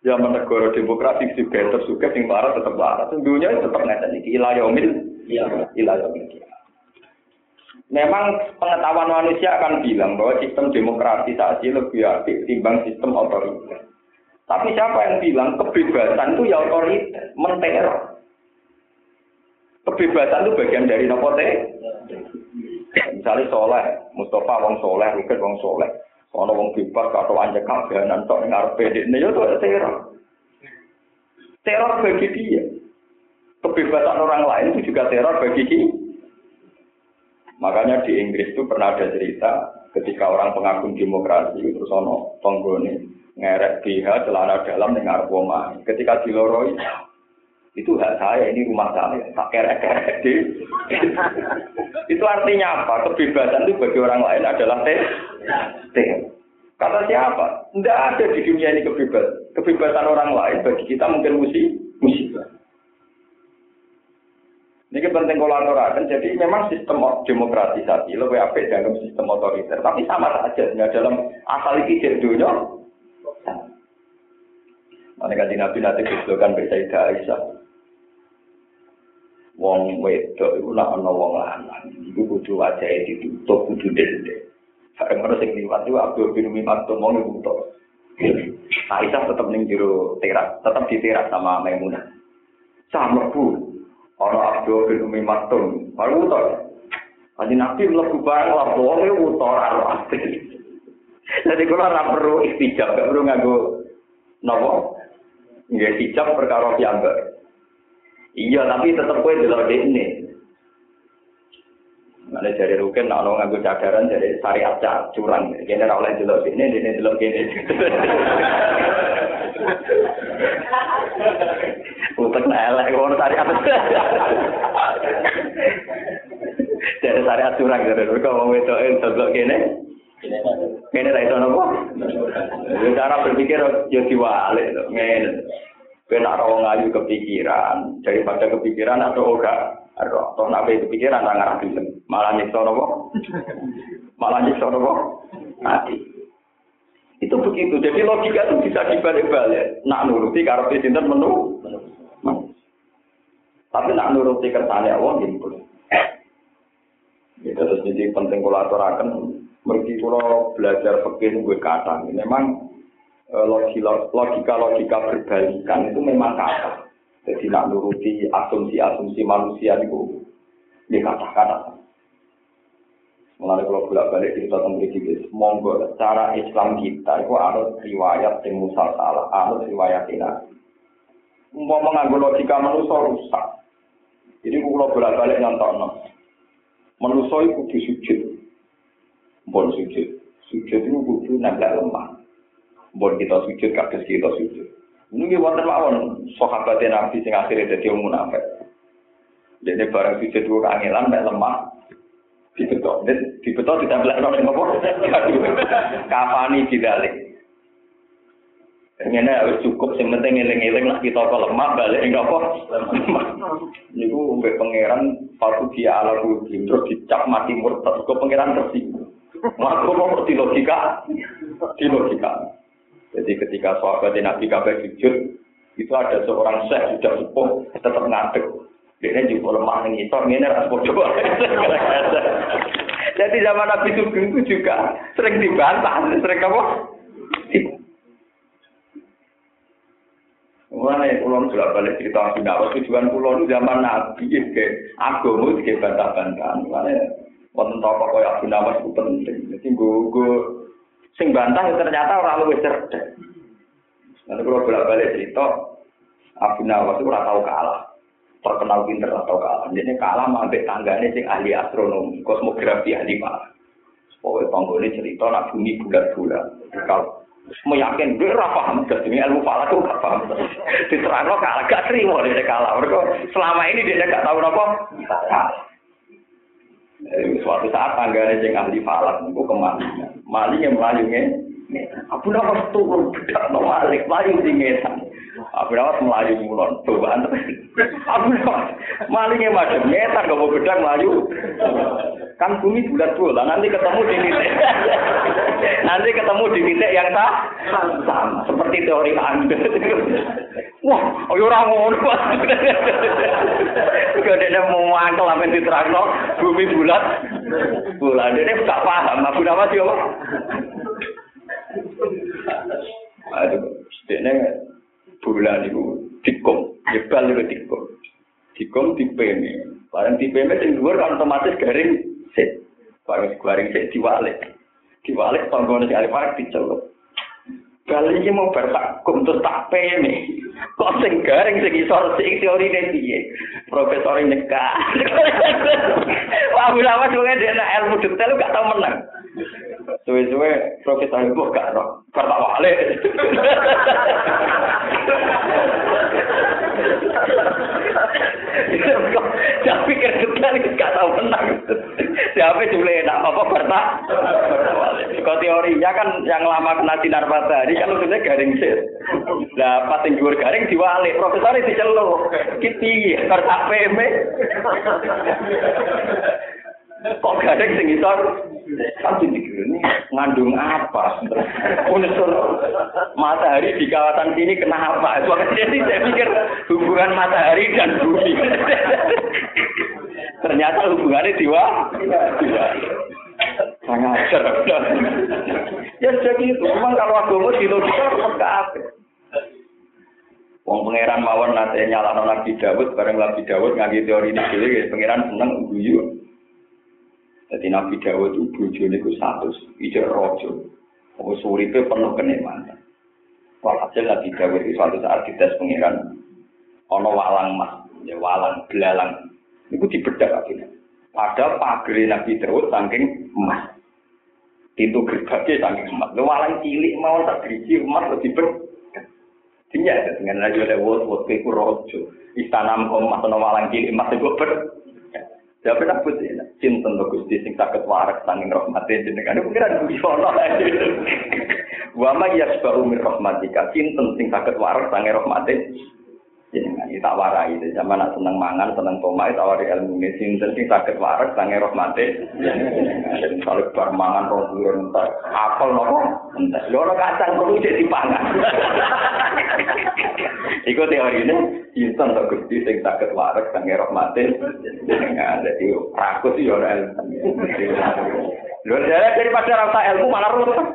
Speaker 1: zaman negara demokrasi juga tersuka yang melarat tetap melarat dunia tetap ngeten iki ilayomil ilayomil Memang pengetahuan manusia akan bilang bahwa sistem demokratisasi lebih aktif timbang sistem otoriter. Tapi siapa yang bilang kebebasan itu ya otoriter, menteror. Kebebasan itu bagian dari nopo Misalnya soleh, Mustafa wong soleh, Rukit wong soleh. Ono wong bebas atau anjek kabanan tok ning arep ini ya itu teror. Teror bagi dia. Kebebasan orang lain itu juga teror bagi dia. Makanya di Inggris itu pernah ada cerita ketika orang pengagum demokrasi terus ono tonggone ngerek BH celana dalam dengan arpoma. Ketika diloroi itu hak saya, ini rumah saya, tak kerek-kerek itu artinya apa? Kebebasan itu bagi orang lain adalah teh. Kata siapa? Tidak ada di dunia ini kebebasan. Kebebasan orang lain bagi kita mungkin musibah. Ini penting kolaborasi. Jadi memang sistem demokratisasi lebih apik dalam sistem otoriter. Tapi sama saja ya, dalam asal iki dunia. Kan Nabi nanti kesulitan bersaidah Aisyah. Wong wedok itu nak ana wong lanang. Iku kudu wajahe ditutup kudu dende. Bareng ora sing liwat itu Abdul bin Umi Maktum mau nutup. Aisyah tetap ning jero teras, tetap di teras sama Maimunah. Sama bu, Ono Abdul bin Umi Maktum, baru utor. Kaji Nabi melebu barang lah, boleh utor arwah. Jadi kalau ora perlu istijab, gak perlu nganggo nopo. Nggak istijab perkara piyambak. Iya, tapi tetap kue delok ini. Mana dari rukin, nak lo nganggo cadaran dari syariat curang. Kini ora oleh delok ini, ini delok ini. Utek elek ngono syariat. Dari syariat curang dari kok wong wedoke delok kene. Kene ra iso nopo? Cara berpikir yo diwalik to. Ben ora wong ayu kepikiran, daripada kepikiran atau ora. Atau toh nabe kepikiran ra ngarah Malah nyiksa nopo? Malah nyiksa nopo? Mati. Itu begitu. Jadi logika itu bisa dibalik-balik. Nak nuruti karena sinten menu. Tapi nak nuruti kersane Allah gitu. Ya, terus jadi penting kalau aturakan mergi belajar fikih gue kata memang logika-logika berbalikan itu memang kata. Jadi nak nuruti asumsi-asumsi manusia itu dia kata-kata. Mengenai kalau bolak balik cerita tentang gitu, monggo cara Islam kita itu harus riwayat yang musal harus riwayat ini. Mau mengambil logika manusia rusak. Jadi kalau bolak balik nonton, manusia itu kudu sujud, bon sujud, sujud itu kudu nempel lemah. Bon kita sujud, kades kita sujud. Ini wonten mawon sahabat Nabi sing akhirnya dadi wong munafik. Jadi barang sujud ku kangelan mek lemah, dibetok dibetok ditempel nang apa kafani didalik Ini harus cukup, yang penting ngiling-ngiling lah kita kalau lemah balik enggak apa. Niku mbek pangeran waktu dia ala budi terus dicap mati murtad kok pangeran tersinggung. Maka mau di logika, di logika. Jadi ketika sahabat Nabi kabeh sujud, itu ada seorang syekh sudah sepuh tetap ngadeg. Dia juga lemah nih, itu ini harus bodoh. Jadi zaman Nabi Sugeng itu juga sering dibantah, sering apa? Mulai pulau sudah balik cerita Nabi Nawas tujuan pulau itu zaman Nabi ke agama ke bantah-bantahan. Mulai wonten tokoh kaya Abu Nawas itu penting. Jadi gue sing bantah ternyata orang lebih cerdas. Nanti kalau bolak balik cerita Abu Nawas itu ora tahu kalah. Terkenal pinter atau kalah. Jadi kalah sampai tangganya sing ahli astronomi, kosmografi ahli malah. Pokoknya tonggolnya cerita nak bumi bulat-bulat. Kalau meyakin dia ora paham dadi ilmu falak tuh gak paham diterangno kalah gak terima dia kalah mereka selama ini dia gak tahu apa Eh, suatu saat tanggane sing ahli falak niku ke mana mali yang melayunya Abu Nawas turun bedak no malik melayu di ngetan Abu Nawas melayu mulon cobaan Abu Nawas malingnya macam ngetan gak mau bedak melayu. Kan bumi bulat bola nanti ketemu di titik. Nanti ketemu di titik yang tak sama. Seperti teori anda wah ayo orang ngono dia mau mangkel amen diterangno bumi bulat. Bulat dia gak paham. Abu Nawas yo Aduh, ini bola niku dikong, jebal niku dikong. Dikong dipeme. Bareng dipeme sing dhuwur kan otomatis garing set. Bareng garing sit diwalik. Diwalik panggonan sing arep arep dicelup. Kali ini mau bertakum terus tak pene. Kok sing garing sing isor sing teori ne piye? Profesor nyekak. Wah, ulama sing ngene ilmu detail gak tau menang. Suwe-suwe profesor itu gak roh. Kata wale. Jangan pikir detail gak tau menang. Siapa cuma enak apa bertak? Kalau teorinya kan yang lama kena sinar matahari kan maksudnya garing sih. Nah, pas yang jual garing diwalik, profesor itu celuk. Kiti, bertak PM. Kok garing sing isor? Tapi ini ngandung apa? Unsur matahari di kawasan sini kenapa? Jadi saya pikir hubungan matahari dan bumi. Ternyata hubungannya diwa. Sangat cerdas. Ya jadi itu. Memang kalau agama di logika harus kabeh. Wong pangeran mawon nate nyalano Nabi Dawud bareng Nabi Dawud ngaji teori ini dhewe pangeran seneng guyu. Jadi Nabi Dawud itu bojone ku satu, ijek rojo. Apa suripe penuh kenikmatan. Walhasil Nabi Dawud itu suatu saat dites pangeran ono walang mas, ya walang belalang Itu dibedak akhirnya. Padahal pagri Nabi Dawud saking emas. Pintu gerbangnya saking emas. Lu walang cilik mau tak geriji emas lebih ber. Dia dengan oleh wot wot ke rojo. Istana emas atau walang cilik emas itu ber. Ya benar putih, cinta untuk gusti sing sakit warak saking rahmatnya jenengan. Itu kira bisono. Wama yasbahu min rahmatika cinta sing sakit warak saking rahmatnya jenengan tak warai itu. Zaman nak seneng mangan seneng tomai tawari ilmu ini. Sinten sing sakit waras sange rahmate jadi kalau bar mangan rong bulan entar apel nopo? Entar loro kacang perlu jadi pangan Iku teori ini. Sinten tak gusti sing sakit waras sange rahmate jenengan jadi rakus yo ora ilmu. Lho daripada rasa ilmu malah rusak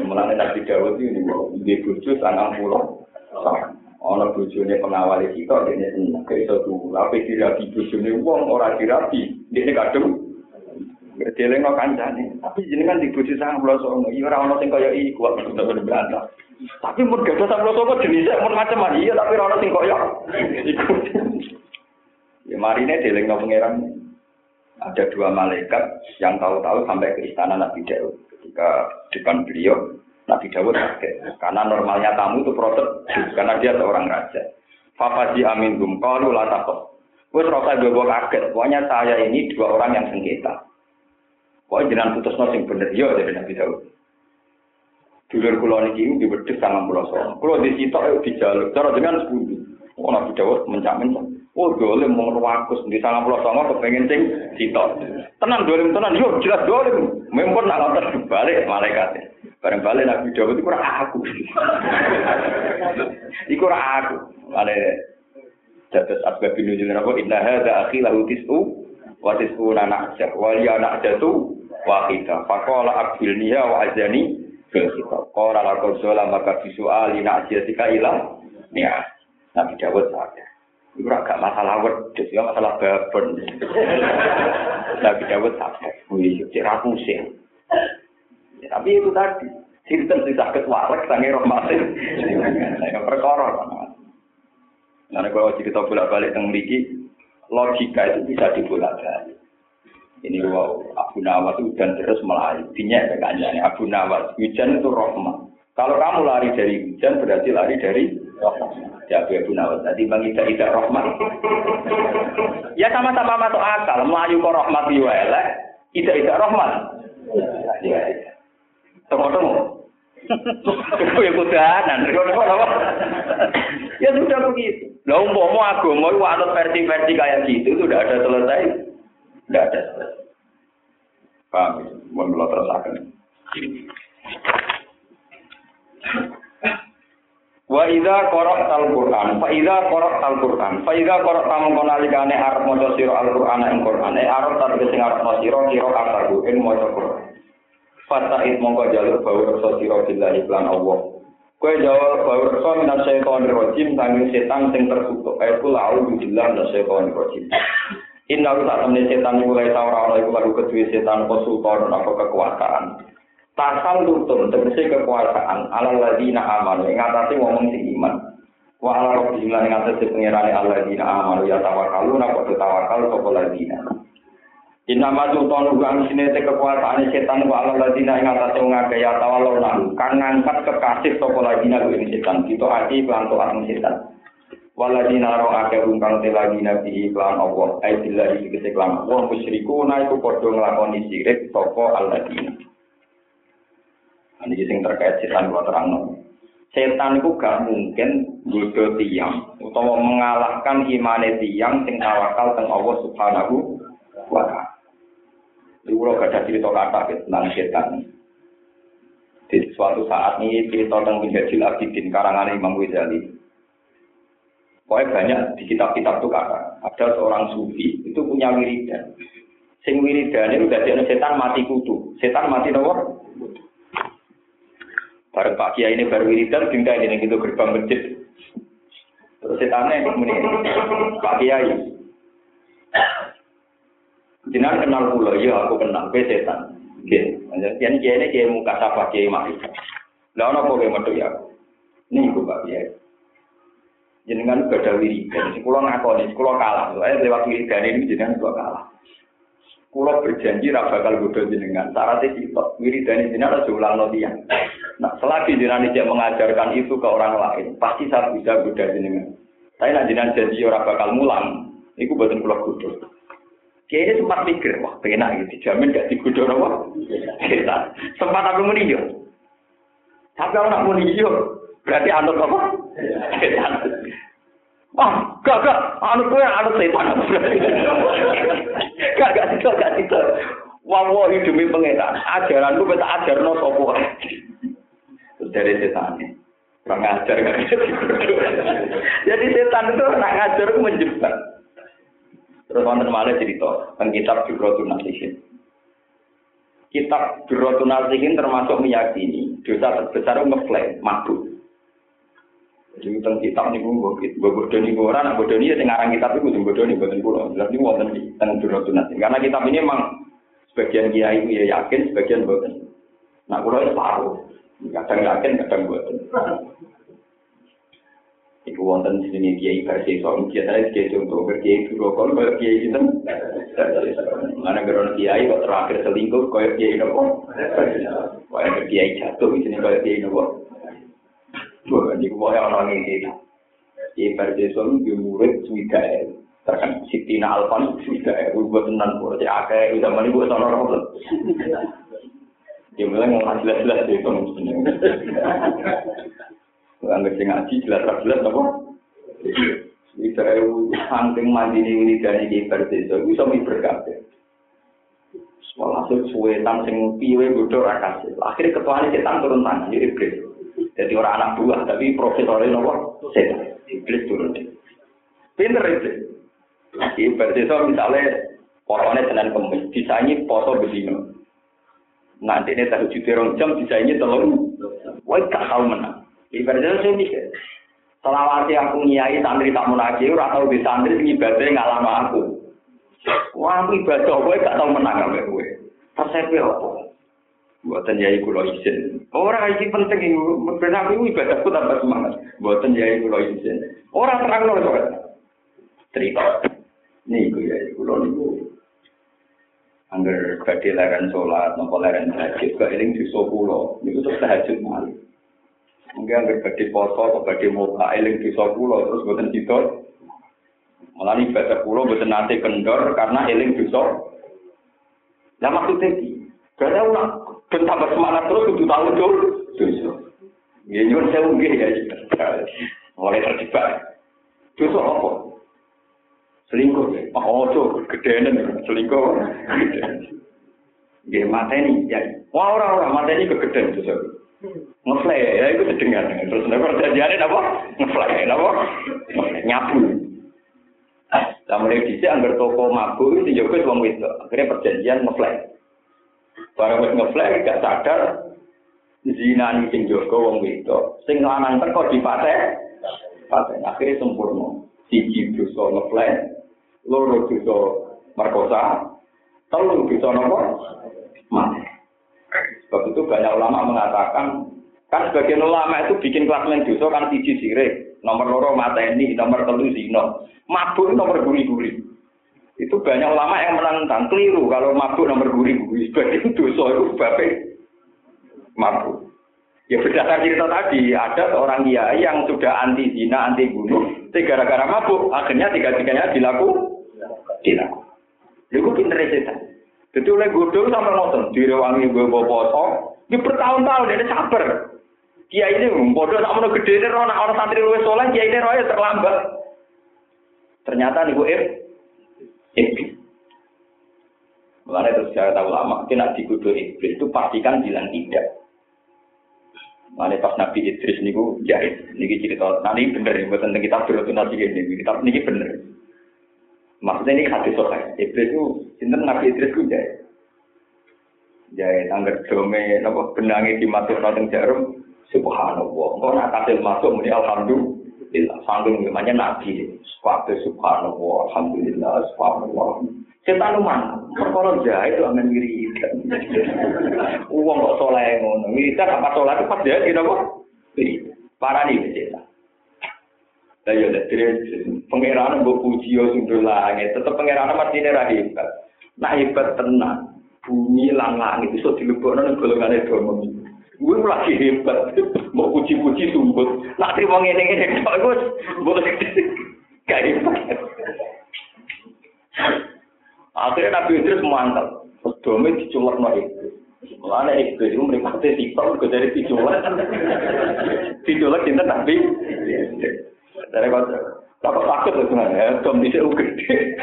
Speaker 1: Mulane Nabi Dawud ini di bojo sangang pulau ana bojone pengawal kita dene seneng iso tuh tapi dirabi bojone wong ora dirabi dene kadung Berdeleng no kancane, tapi jenengan di bojo sang pulau songo, iya ora ono sing kaya iku kok bener berbantah. Tapi mun gak sang pulau songo jenisnya mun macam iya tapi ora ono sing kaya iku. Ya marine deleng no pangeran. Ada dua malaikat yang tahu-tahu sampai ke istana Nabi Daud ketika depan beliau Nabi Dawud kaget. Karena normalnya tamu itu proses, karena dia seorang raja. Fafaji amin gum, kalau latakot. Wes rasa gue kaget. Pokoknya saya ini dua orang yang sengketa. Pokoknya jangan putus nosing bener yo dari Nabi Dawud. Dulur kulo niki di wedhus sangang pulau soal. Kulo di situ ayo dijaluk. Cara dengan sepuluh. Oh Nabi Dawud mencak-mencak. Oh dolim mau ngewakus di sangang pulau songo kepengen sing sitok. Tenang dolim tenan, yo jelas dolim. Mempun nak ngontor balik malaikatnya. Bareng balik Nabi Dawud itu kurang aku. Iku kurang aku. Balik Dados asbab nuzul napa inna hadza akhi lahu tis'u wa tis'u na'ja wa ya na'jatu wahida. Faqala akbilniha wa azani fil kitab. Qala laqad zala maka bisuali na'jatika ila ni'ah. Nabi Dawud sadar. Itu agak masalah wedus, ya masalah babon. Nabi Dawud sadar. Wih, pusing. Ya, tapi itu tadi. Sinten sing sakit warek sange rahmatin. Yang perkara. Nah, kalau cerita bolak-balik tentang mriki, logika itu bisa dibolak-balik. Ini wow, Abu Nawas hujan terus melayu. Dinya ya Abu Nawas, hujan itu rahmat. Kalau kamu lari dari hujan berarti lari dari rahmat. Ya Abu Nawas, tadi bang tidak tidak rahmat. ya sama-sama masuk akal. Melayu ke rahmat diwalek, tidak tidak rahmat. Ya, ya. Tunggu-tunggu. ya kudanan. ya sudah begitu. Lah umpama agama itu ada versi-versi kayak gitu itu udah ada selesai. Tidak ada selesai. Paham? Mohon belum terasakan. Wa idza qara'tal Qur'an, fa idza qara'tal Qur'an, fa idza qara'ta mongko nalikane arep maca sira Al-Qur'an ing Qur'an, arep ta sing arep maca sira kira kataku ing maca Qur'an. Fata'id mongko jalur bau rasa sira billahi lan Allah. Kowe jawab bau rasa minas syaitan rajim sanging setan sing tertutup. Aku lau billah minas syaitan rajim. Inna lu tak temen setan mulai tau ora iku lagu setan konsultan apa kekuasaan. Tasal tutun tegese kekuasaan ala ladina aman ing atase ngomong sing iman. Wa ala rabbihim lan ing atase pangerane alladzina amanu ya tawakkalu napa tawakal sapa ladina. Inna maju tonu kang sine te kekuasaan setan wa ala ladina ing atase wong akeh ya tawallu nang kang ngangkat kekasih sapa ladina kuwi setan kita ati lan to setan. Waladina ro akeh kang te ladina bi iklan Allah ai billahi iki seklam wong musyriku na iku padha nglakoni sirik sapa alladzina. Ini sing terkait setan kula terangno. Setan itu gak mungkin godho tiang utawa mengalahkan imane tiang sing tawakal teng Allah Subhanahu wa taala. Jadi kalau gak ada cerita kata tentang setan. Di suatu saat ini cerita tentang Minhajul Abidin karangan Imam Ghazali. Pokoknya banyak di kitab-kitab itu kata. Ada seorang sufi itu punya wiridan. Sing wiridan itu dari setan mati kutu. Setan mati nomor. Bareng Pak Kiai ini baru wiridan, tinggal ini gitu gerbang masjid. Terus setannya ini, Pak Kiai, Jenengan kenal kula, iya aku kenal, kowe setan. Nggih. Ini kiye muka sapa kiye mati. Lah ono apa ya? Niku Pak Kiai. Jenengan badha wiridan, sing kula ngakoni, kula kalah. Eh lewat wiridan ini jenengan kula kalah. Kula berjanji ra bakal godho jenengan. Syaratnya sitok, wiridan jenengan aja ulangno tiyang. Nah, selagi jenengan tidak mengajarkan itu ke orang lain, pasti saya bisa godho jenengan. Tapi nak jenengan janji ora bakal mulang, iku boten kula godho. Kayaknya sempat mikir, wah penak gitu, dijamin gak digodor apa? Kita sempat aku muni yo. Tapi aku nak muni yo, berarti anut apa? Setan. Wah, gak gak, anut gue anut setan. gak gak itu gak itu. Wah wah demi ajaran gue beta ajar no sopo. Dari setan Kurang ajar gak Jadi setan itu nak ngajar menjebak. Terus wonten malih cerita tentang kitab Jurotun Nasihin. Kitab Jurotun Nasihin termasuk meyakini dosa terbesar ngeklaim mabuk. Jadi tentang kitab ini gue gue bodoh nih gue orang nih ya ngarang kitab itu gue bodoh nih bodoh pulau. Jelas ini wonten di tentang Jurotun Nasihin. Karena kitab ini emang sebagian kiai itu ya yakin, sebagian bodoh. Nah, kalau itu separuh. Kadang yakin, kadang bodoh. Iku wonten sini kiai versi soal biasanya kiai contoh kiai dulu kalau kiai itu mana geron kiai kok terakhir selingkuh kalau kiai nopo kalau kiai jatuh di sini kalau kiai nopo bukan di bawah orang ini. Kiai versi soal dia murid suika terkan Siti Alfan suika buat tenan buat ya akeh udah mana buat orang orang. Dia bilang mau jelas-jelas itu mestinya Anggap sing ngaji jelas ra jelas apa? Bisa eu saking mandine ini dari di perdeso iso mi berkabeh. Malah suwetan sing piye bodho ra kasih. Akhire ketuane setan turun tangan jadi iblis. Jadi orang anak buah tapi profesornya nopo setan. Iblis turun. Pinter itu. Ibarat itu misalnya potongnya Senin Kemis, disaingi poso bedino. Nanti ini tahu juta jam disaingi telur. Wah, gak menang. Itu saya mikir. Selawati aku nyai santri tak munagi, ora tau di santri ngibadhe ngalama aku. Wah, aku ibadah kowe gak tau menang ambek kowe. Persepi apa? Buatan yai kulo izin. Orang iki penting iki, ben aku ibadahku tambah semangat. Buatan yai kulo izin. Orang terang lho kok. Cerita. Niku yai kulo niku. Angger badhe leren salat, napa leren tahajud, kok eling dosa kulo. Niku terus tahajud malih. Mungkin angger badhe poso, badhe muka eling dosa kulo terus boten tidur. Malah ibadah kulo boten nate kendor karena eling dosa. Lah maksudnya karena ulang tambah semangat terus kudu tahu tuh. Dosa. Ya nyuwun sewu nggih ya. Mulai terjebak. Dosa apa? Selingkuh ya. Oh, ojo gedenan selingkuh. Nggih mateni ya. Wah ora-ora mateni kegedean dosa. Ngeflay ya itu sedengar. Terus nek perjanjiane napa? Ngeflay napa? Nyabu. Lah mulai dhisik anggar toko mabuk itu yo wis wong wedok. Akhirnya perjanjian ngeflay. Barang wis ngeflay gak sadar zinani sing jaga wong wedok. Sing lanang teko dipate. Pate akhirnya sempurna. Siji dosa ngeflay, loro dosa merkosa, telu dosa napa? Mati. Sebab itu banyak ulama mengatakan kan sebagian ulama itu bikin klasmen dosa kan siji sirik, nomor loro mateni, nomor telu zina. Mabuk nomor guri-guri. Itu banyak ulama yang menentang keliru kalau mabuk nomor guri-guri. Sebagian dosa itu sebabnya mabuk. Ya berdasar cerita tadi, ada seorang kiai yang sudah anti zina, anti bunuh, gara-gara mabuk, akhirnya tiga-tiganya dilaku, dilaku. Itu pinter. Jadi oleh godol sampai nonton, direwangi gue poso, di bertahun-tahun dia sabar. Kiai ini bodoh tak mau gede ini orang orang santri luwes soleh, kiai ini roya terlambat. Ternyata nih gue iblis. Mulanya terus lama, kena dikudur iblis itu pastikan bilang tidak. Mana pas Nabi Idris niku jahit, niki cerita, nah ini bener buat tentang kita berotasi ini, kita niki bener. Maksudnya ini hadis sokai, Iblis itu, cinta Nabi Idris itu jahit. Jahit, anggar dome, nopo benangi dimasuk nonton jarum, subhanallah. Kau nak kasih masuk, muni alhamdulillah. Sanggung namanya Nabi, sepatu subhanallah, alhamdulillah, subhanallah. Setan mana? Perkara jahit itu akan ngiri. Uang kok soleh ngono. Militer apa soleh itu pas jahit gitu kok. Parah nih setan. Lah ya dari pangeran mbok puji yo sundul langit, tetep pangeran mesti ora hebat. Nah hebat tenan. Bumi lang langit iso dilebokno ning golongane domo. Gue lagi hebat, mau puji-puji sumbut. Nak terima ngene-ngene, kok gue boleh gak hebat. Akhirnya Nabi Idris mantap. Dome diculek no iblis. Mulanya iblis itu meripati tiktok juga dari diculek. diculek cinta Nabi. Dari kau Takut takut tuh sebenarnya, dom bisa gede.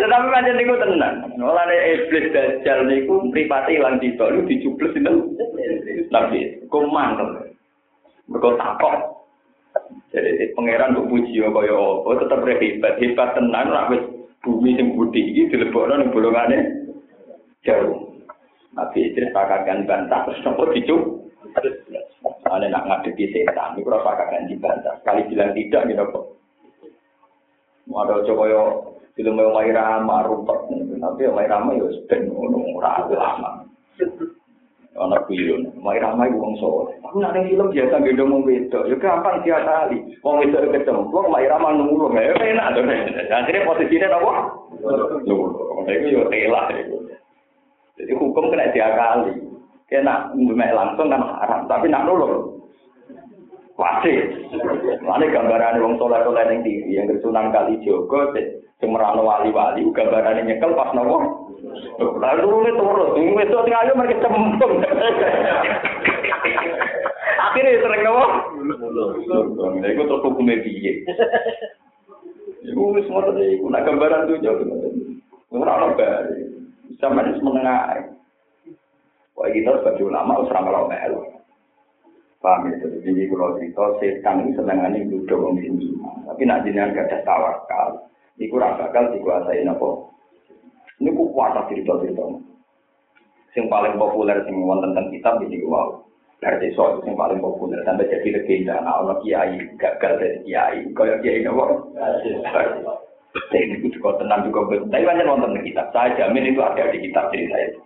Speaker 1: Tetapi macam itu tenang. Mulanya iblis dajjal niku meripati hilang tiktok itu dicubles itu. Nabi, kau mantap. Mereka takut. Jadi pangeran kok puji ya kaya apa tetep hebat, hebat ora wis bumi sing putih iki dilebokno ning bolongane jauh. Nabi Idris pakaian bantah terus nopo dicu. Ada nak ngadepi setan, itu rasa kakak dibantah. Sekali bilang tidak, gitu kok. Ada coba yo film yang Mai Rama, rumput. Tapi yang Mai Rama yo sedang ngono, ragu lama. Anak film, Mai Rama itu wong soleh. Aku nak film biasa gendong wong wedok, yo gampang dia kali. Wong wedok kecemplung, Mai Rama nunggu, ya enak tuh. Akhirnya posisinya apa? Nunggu. Itu yo telah itu. Jadi hukum kena diakali. Kena mbak langsung kan haram, tapi nak nulung. Wajib. Mana gambaran wong soleh soleh yang tinggi, yang kesunan kali jogo, semerano wali-wali, gambaran nyekel pas nopo. Lalu itu terus, itu tinggal aja mereka cembung. Akhirnya sering nopo. Itu terus hukumnya biye. Iku ngoten iku nak gambaran tuh jauh. Ora ono. Sampeyan wis menengah. Wah kita sebagai ulama harus ramal melu. Paham ya, jadi ini kalau cerita setan ini senangannya duduk sing iman. Tapi nak jenengan gak ada tawakal, iku ora bakal dikuasai apa. Ini ku kuasa cerita-cerita. Sing paling populer sing wonten tentang kitab ini wow. Dari desa itu yang paling populer sampai jadi legenda. Nah, orang kiai gagal dari kiai. Kaya kiai nopo. Ini juga tenang juga. Tapi banyak nonton kitab. Saya jamin itu ada di kitab cerita itu.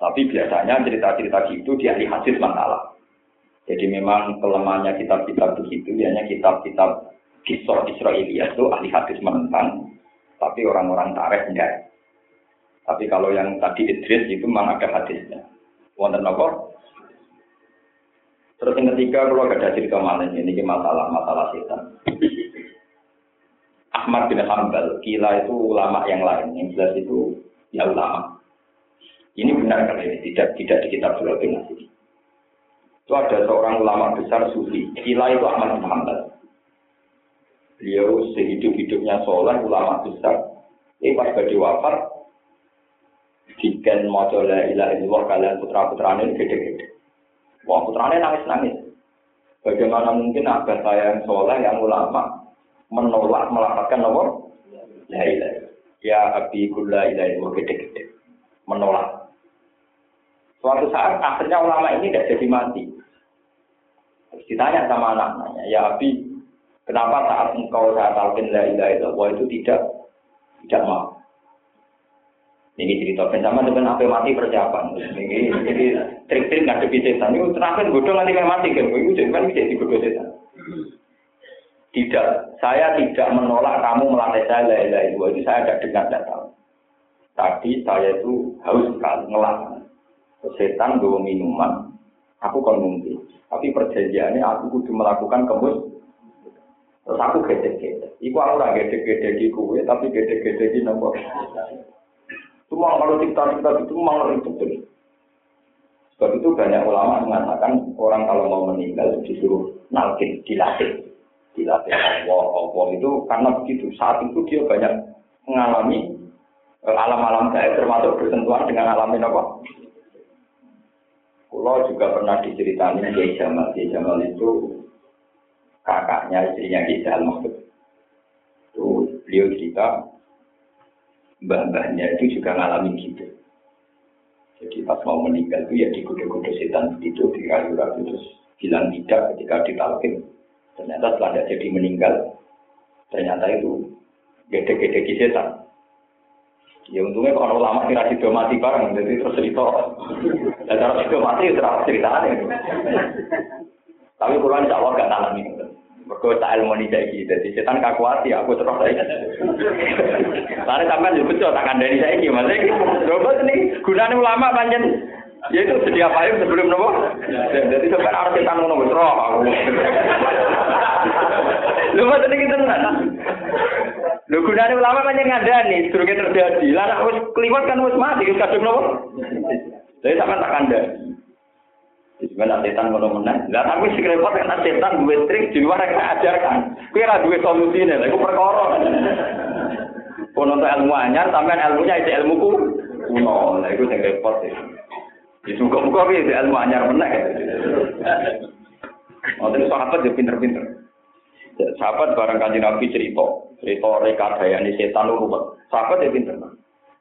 Speaker 1: Tapi biasanya cerita-cerita gitu di ahli hadis masalah. Jadi memang kelemahannya kitab-kitab begitu, hanya kitab-kitab kisah Israelia itu ahli hadis menentang, tapi orang-orang tarikh enggak. Tapi kalau yang tadi Idris itu memang ada hadisnya. Wonten apa? Terus yang ketiga, kalau ada cerita malah ini masalah masalah setan. Ahmad bin Hambal, kila itu ulama yang lain, yang jelas itu ya ulama. Ini benar kan ini tidak tidak di kitab bin Itu ada seorang ulama besar sufi, kila itu Ahmad bin Hambal. Beliau sehidup-hidupnya soleh, ulama besar. Ini pas badi wafat, Diken mojo la illallah kalian putra-putranya ini gede-gede. Wah putranya nangis-nangis. Bagaimana mungkin abah saya yang soleh, yang ulama, menolak melaporkan apa? La ilaha Ya abi kula ilaha gede-gede. Menolak. Suatu saat akhirnya ulama ini tidak jadi mati. Terus ditanya sama anak-anaknya, ya abi, kenapa saat engkau saya talqin la ilaha illallah itu tidak tidak mau? Ini cerita bersama dengan apa mati persiapan. Ini jadi trik-trik ngadepi setan. Ini terakhir bodoh nanti kayak mati kan. Itu jadi kan bisa dibodoh setan. Tidak, saya tidak menolak kamu melatih saya la ilaha illallah itu saya ada dengar datang. Tadi saya itu haus sekali ngelak. Setan bawa minuman, aku kan mungkin. Tapi perjanjiannya aku kudu melakukan kemus. Terus aku gede-gede. Iku aku ora gede-gede di kue, tapi gede-gede di nomor. Cuma kalau cerita-cerita itu memang itu betul. Sebab itu banyak ulama mengatakan orang kalau mau meninggal disuruh nalkin, dilatih. Dilatih Allah, Allah itu karena begitu. Saat itu dia banyak mengalami eh, alam-alam gaib termasuk bersentuhan dengan alam apa? Pulau juga pernah diceritani Kiai Jamal. Kiai Jamal itu kakaknya istrinya Kiai Jamal. Itu beliau cerita mbah-mbahnya itu juga ngalamin gitu. Jadi pas mau meninggal itu ya digoda-goda setan itu di kayu ragu terus bilang tidak ketika ditalkin. Ternyata setelah jadi meninggal, ternyata itu gede-gede di setan. Ya untungnya kalau lama kira sido mati bareng, jadi terus cerita. Dan kalau sido mati, terus ceritanya. Tapi kurang insya Allah gak nalami. Mereka tak ilmu ini saya jadi setan kakuati, aku terus saya. Lalu sampai juga betul, tak kandani saya ini, maksudnya coba ini gunanya ulama panjang. Ya itu sedia payung sebelum nopo. Jadi sampai harus setan ngono terus aku. Lu tadi kita nggak? Lu gunanya ulama panjang ngandani, durungnya terjadi. Lah nak wis keliwat kan wis mati, kadung nopo. Jadi sampai tak kandani. Sebenarnya setan ngono menang. Lah tapi sing repot kan setan duwe trik di luar yang ajarkan. Kuwi ora duwe solusine, lha iku perkara. Kono ilmu anyar, sampean ilmunya itu ilmu ku kuno. Lah iku sing repot. Di muga-muga kuwi ilmu anyar menang. Oh, terus sahabat ya pinter-pinter. Sahabat barang kanjeng Nabi cerita, cerita rekadayane setan lu ruwet. Sahabat ya pinter.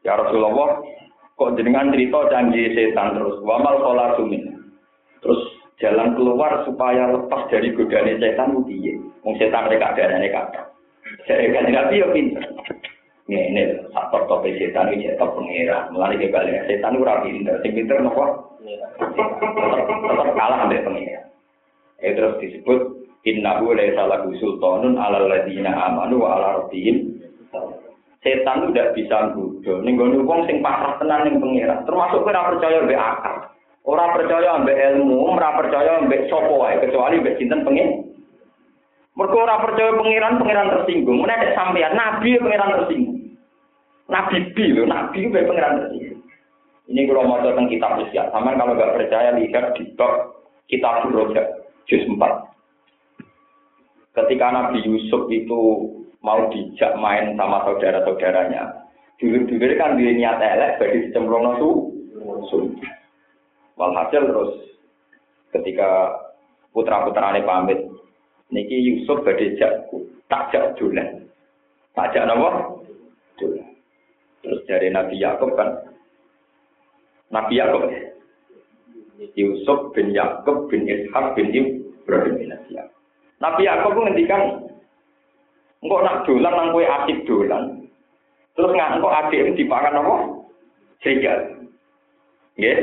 Speaker 1: Ya Rasulullah, kok jenengan cerita janji setan terus. Wamal sholat sumin. Terus jalan keluar supaya lepas dari godaan setan itu piye? Wong setan mereka ada ane kata. Saya kan nabi ya pinter. Ini faktor topik setan ini cetok pengira. Mulai ke balik setan rapi pinter. Sing pinter nopo? Tetap kalah sampai pengira. Itu terus disebut Innahu laisa lahu sultanun ala ladina amanu wa ala rabbihim. Setan tidak bisa nggodho. Ning gone wong sing pasrah tenan ning pengira. Termasuk ora percaya mbek akal. Ora percaya ambek ilmu, ora percaya ambek sapa wae kecuali ambek sinten pengen. Mergo ora percaya pangeran, pangeran tersinggung. Mun ada sampean nabi pangeran tersinggung. Nabi bi lho, nabi ku pangeran tersinggung. Ini kalau mau tentang kitab usia, sama kalau nggak percaya lihat di bab kitab Roja, juz 4. Ketika Nabi Yusuf itu mau dijak main sama saudara-saudaranya, dulu-dulu kan dia niat elek, bagi dicemplung su, Walhasil terus ketika putra-putrane pamit. Niki Yusuf badhe jak tak jak dolan. Tak jak napa? Dolan. Terus dari Nabi Yakub kan Nabi Yakub Yusuf bin Yakub bin Ishak bin Ibrahim bin Nabi. Nabi Yakub ngendikan engkau nak dolan nang kowe asik dolan. Terus nggak engkau adik ini dipakan apa? Serigala. Ya.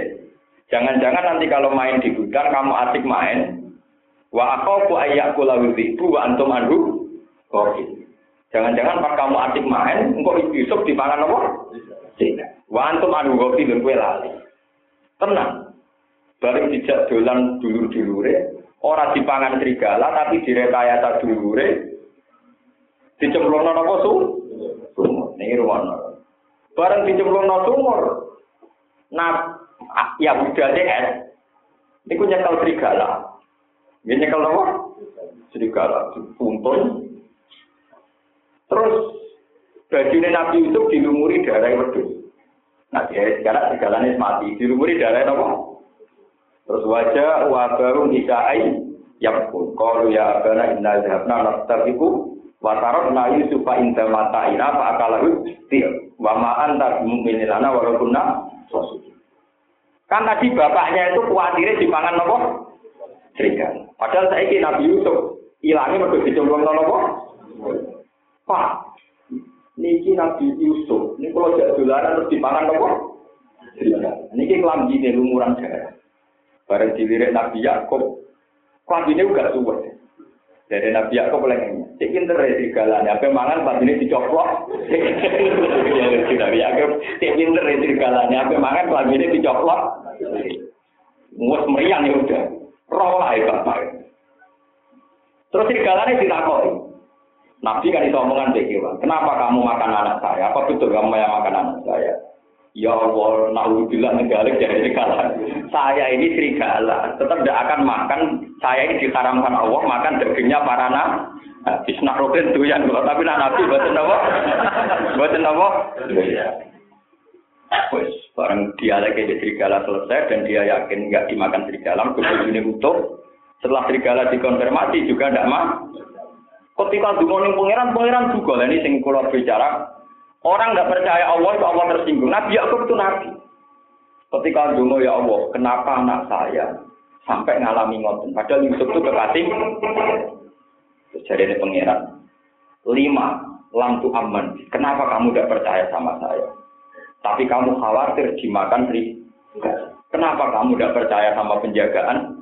Speaker 1: Jangan-jangan nanti kalau main di gudang kamu asik main, wa aku ayat kula itu wa antum anhu kopi. Jangan-jangan pas kamu asik main, engkau Yusuf dipangan apa? Wa antum anhu dan kue lali. Tenang. Bareng dijak dolan dulur-dulure, ora dipangan serigala tapi direkayasa dulure dicemplungno napa su? Sumur. Niki ruwono. Bareng dicemplungno sumur. Nah, ya budale es. Niku nyekel serigala. Nggih nyekel napa? Serigala dipuntun. Terus bajunya Nabi Yusuf dilumuri darah wedhus. Nah, dia sekarang segalanya mati. Dilumuri darah apa? Terus wajah wabaru nisa'ai yang pun. Kalau ya abana inna zahabna nastabiku Watarot na Yusufa inda mata ina fa akalahu til. Wa ma anta mukminin lana walaupun na Kan tadi bapaknya itu khawatirnya dipangan nopo? Serigala. Padahal saya ini Nabi Yusuf hilangnya mereka dicemplung nopo? Pak, niki Nabi Yusuf, ini kalau jadi dolaran terus dipangan nopo? Serigala. Niki lumuran darah. Bareng dilirik Nabi Yakub, gini juga suwet. Jadi Nabi Yakub lagi, cek pinter ya segalanya. Apa mangan ini dicoplok? Nabi Yakub, cek pinter ya segalanya. Apa mangan ini dicoplok? Mus meriang ya udah. Roh lah ya bapak. Terus segalanya ditakoi. Nabi kan itu omongan. Kenapa kamu makan anak saya? Apa betul kamu yang makan anak saya? Ya Allah, naudzubillah negara jadi serigala. Saya ini serigala, tetap tidak akan makan. Saya ini diharamkan Allah makan dagingnya para. Bisnak roken tuh yang tapi nak nabi buatan apa? Buatan apa? Wes, barang dia lagi di serigala selesai dan dia yakin nggak dimakan serigala, kemudian utuh. Setelah serigala dikonfirmasi juga tidak mah. Ketika dungoning pangeran, pangeran juga. Ini sing kalau bicara Orang nggak percaya Allah itu Allah tersinggung. Nabi Yakub itu nabi. Ketika dulu ya Allah, kenapa anak saya sampai ngalami ngoten? Padahal Yusuf itu kekasih. Jadi ini pangeran. Lima, lampu aman. Kenapa kamu tidak percaya sama saya? Tapi kamu khawatir dimakan ri. Kenapa kamu tidak percaya sama penjagaan?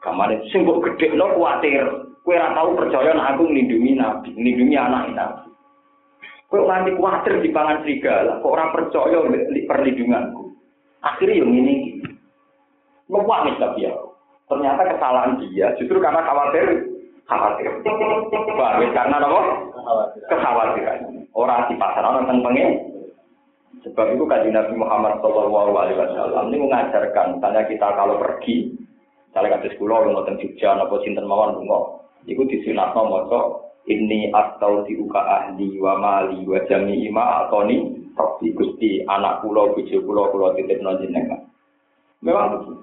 Speaker 1: Kamu sing gede lo khawatir. Kue tahu percaya aku melindungi nabi, melindungi anak nabi. Kok nanti khawatir di pangan serigala, kok orang percaya perlindunganku. Akhirnya yang ini, ngewangi tapi ya. Ternyata kesalahan dia justru karena khawatir, khawatir. Bagus karena apa? Kekhawatiran. Orang di pasar orang tentang pengen. Sebab itu kaji Nabi Muhammad Shallallahu Alaihi Wasallam ini mengajarkan, tanya kita kalau pergi, misalnya kados kula lu ngoten Jogja napa sinten mawon lunga, iku disunatno maca ini atau diuka ahli wa mali wa jami ima atau ni tapi gusti anak pulau bojo pulau pulau titip jenengan. Memang begitu.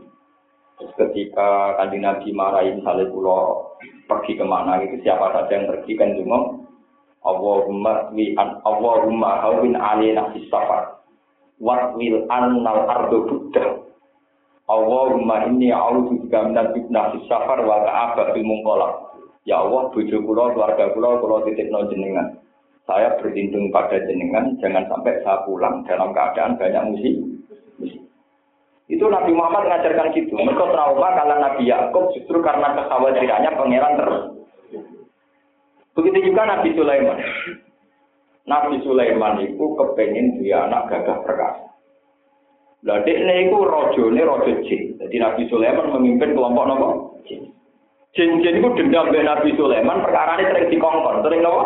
Speaker 1: Ketika kanjeng Nabi marahin misalnya pulau pergi ke mana itu siapa saja yang pergi kan cuma Allahumma wi an Allahumma hawin alina fis safar wa wil annal ardu buddha. Allahumma inni a'udzu bika minal fitnah fis safar wa ka'abatil munqalab Ya Allah, bojo kula, keluarga kula, kula titipno jenengan. Saya berlindung pada jenengan, jangan sampai saya pulang dalam keadaan banyak musik. Itu Nabi Muhammad mengajarkan gitu. Mereka trauma kalau Nabi Yakub justru karena kekhawatirannya pangeran terus. Begitu juga Nabi Sulaiman. Nabi Sulaiman itu kepengen dia anak gagah perkasa. Lah dekne iku rajane raja jin. Jadi Nabi Sulaiman memimpin kelompok nopo? Jin. Jin-jin itu dendam Nabi Sulaiman, perkara ini sering dikongkon, sering apa?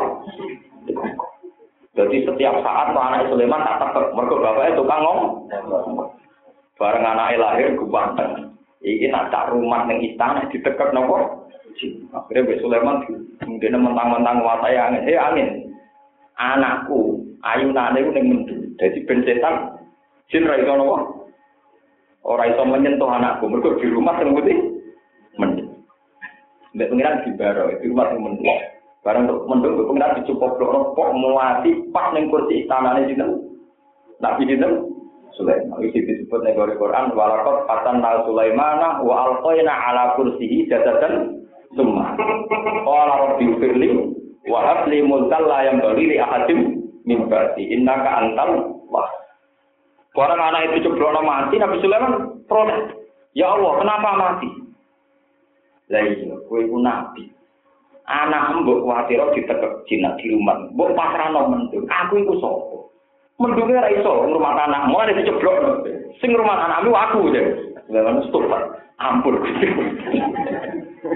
Speaker 1: Jadi setiap saat anak Sulaiman tak tetap, mereka bapaknya tukang ngomong. Bareng anaknya lahir, gue banteng. Ini nak rumah yang istana, ditekak nopo. Akhirnya Mbak Sulaiman, kemudian mentang-mentang nguasai angin. Eh angin, anakku, ayu nane itu yang mendu. Jadi ben setan, jin ra iso nopo. Ora iso menyentuh anakku, mereka di rumah yang putih. Mbak pengiran di baro itu rumah yang mendung. Barang untuk mendung, Mbak pengiran dicukup blok kok melati pas neng kursi istana ini sini. Nabi itu Sulaiman. Itu disebut negara Quran. Walakot katan nal Sulaimana wa alqoyna ala kursihi jadatan semua. Qala rabbi firli wa habli mulkal la yang bagi li ahadim min ba'di innaka antal wah. Orang anak itu ceblono mati, Nabi Sulaiman protes. Ya Allah, kenapa mati? Lah iya, kowe iku nabi. Anak mbok kuwatir ditekek jinak di rumah. Mbok pasrahno mendung. Aku iku sapa? Mendunge ora iso ngrumat anak. Mulane diceblok. Sing ngrumat anakmu aku ya. Lah stop. Ampun.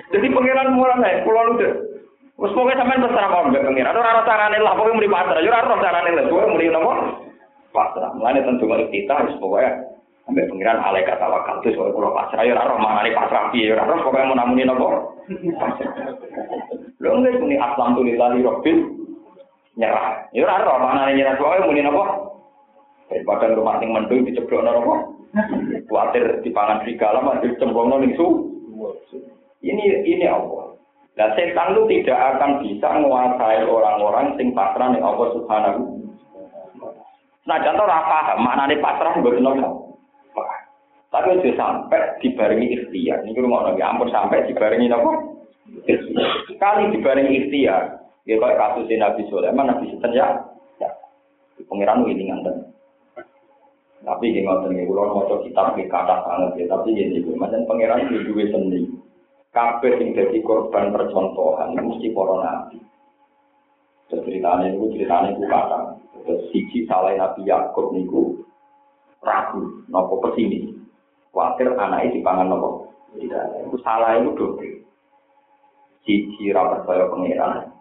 Speaker 1: Jadi pangeran murah nek kula lu Wes pokoke sampean terserah mau mbek pangeran. Ora ora carane lah pokoke pasrah. Ya ora ora carane lah. Pokoke napa? Pasrah. Mulane tentu kita wis pokoke Sampai pengiran alai kata wakal itu soal pulau pasrah, ya roh mana nih pasrah piye, ya roh pokoknya mau namuni nopo. Lo enggak ini aslam tuh lillahi robbil nyerah, ya roh mana nih nyerah pokoknya muni nopo. Daripada rumah yang mendung diceblok nopo, khawatir di pangan serigala masih cemplung nih su. Ini ini Allah. Nah setan itu tidak akan bisa menguasai orang-orang sing pasrah nih Allah Subhanahu. Nah contoh apa? Mana nih pasrah buat nopo. Tapi itu sampai dibarengi ikhtiar. Ini rumah nabi ampun sampai dibarengi apa? Sekali dibarengi ikhtiar. Ya kayak kasus Nabi Sulaiman, Nabi Sulaiman ya. Ya. Pengiran ini nganten. Tapi ini ngoten nih, kalau mau kitab di kata sangat ya. Tapi ini macam pengiran itu juga sendiri. Kabeh yang jadi korban percontohan mesti para nabi. Ceritanya itu ceritanya itu kata. Terus siji salah Nabi Yakub niku ragu, nopo pesimis. Khawatir anaknya dipangan nopo. Tidak, itu salah itu dobre. Cici rapat saya pengiran.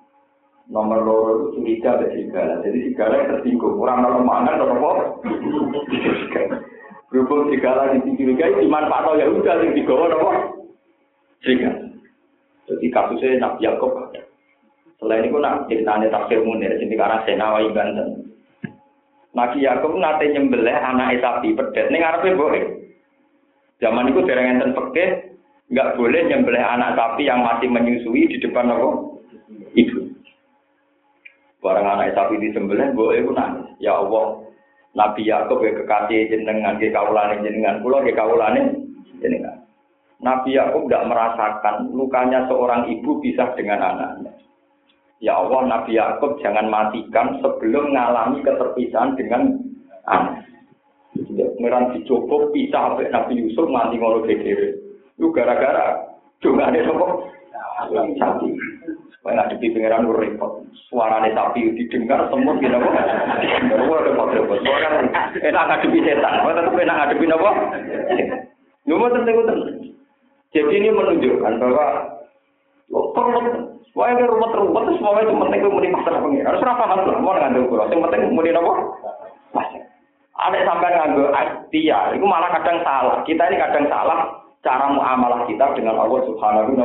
Speaker 1: Nomor loro itu curiga ada serigala. Jadi serigala yang tersinggung. Orang kalau mangan apa? Berhubung serigala di curiga itu dimanfaat ya udah yang digawa nopo. Serigala. Jadi kasusnya Nabi Yakob. Selain itu nak ceritanya tafsir munir. Jadi karena Senawai Banten. Nabi Yakob nate nyembelih anak sapi pedet. Ini ngarepe boleh. Zaman itu dereng enten pekeh, nggak boleh nyembelih anak sapi yang masih menyusui di depan apa? Ibu. Barang anak sapi disembelih, nangis. Ya Allah, Nabi Yakub ya kekasih jenengan, ke kaulane jenengan, pulau ke kaulane jenengan. Nabi Yakub tidak merasakan lukanya seorang ibu pisah dengan anaknya. Ya Allah, Nabi Yakub jangan matikan sebelum mengalami keterpisahan dengan anak. Merang dicoba pisah sampai Nabi Yusuf mati ngono dhewe. Itu gara-gara dongane sapa? Sapi. Supaya ngadepi pangeran repot. Suarane sapi didengar semut gitu apa? Ora repot-repot. Suara enak ngadepi setan. Ora tetep enak ngadepi napa? Lu mau tentu Jadi ini menunjukkan bahwa perlu Wah, ini rumah terumpet, semuanya itu penting itu pasar pengiran. Harus rafa kan, mau ngandung pulau. Yang penting muni apa? Pasar. Ada sampai nganggo ikhtiar, itu malah kadang salah. Kita ini kadang salah cara muamalah kita dengan Allah Subhanahu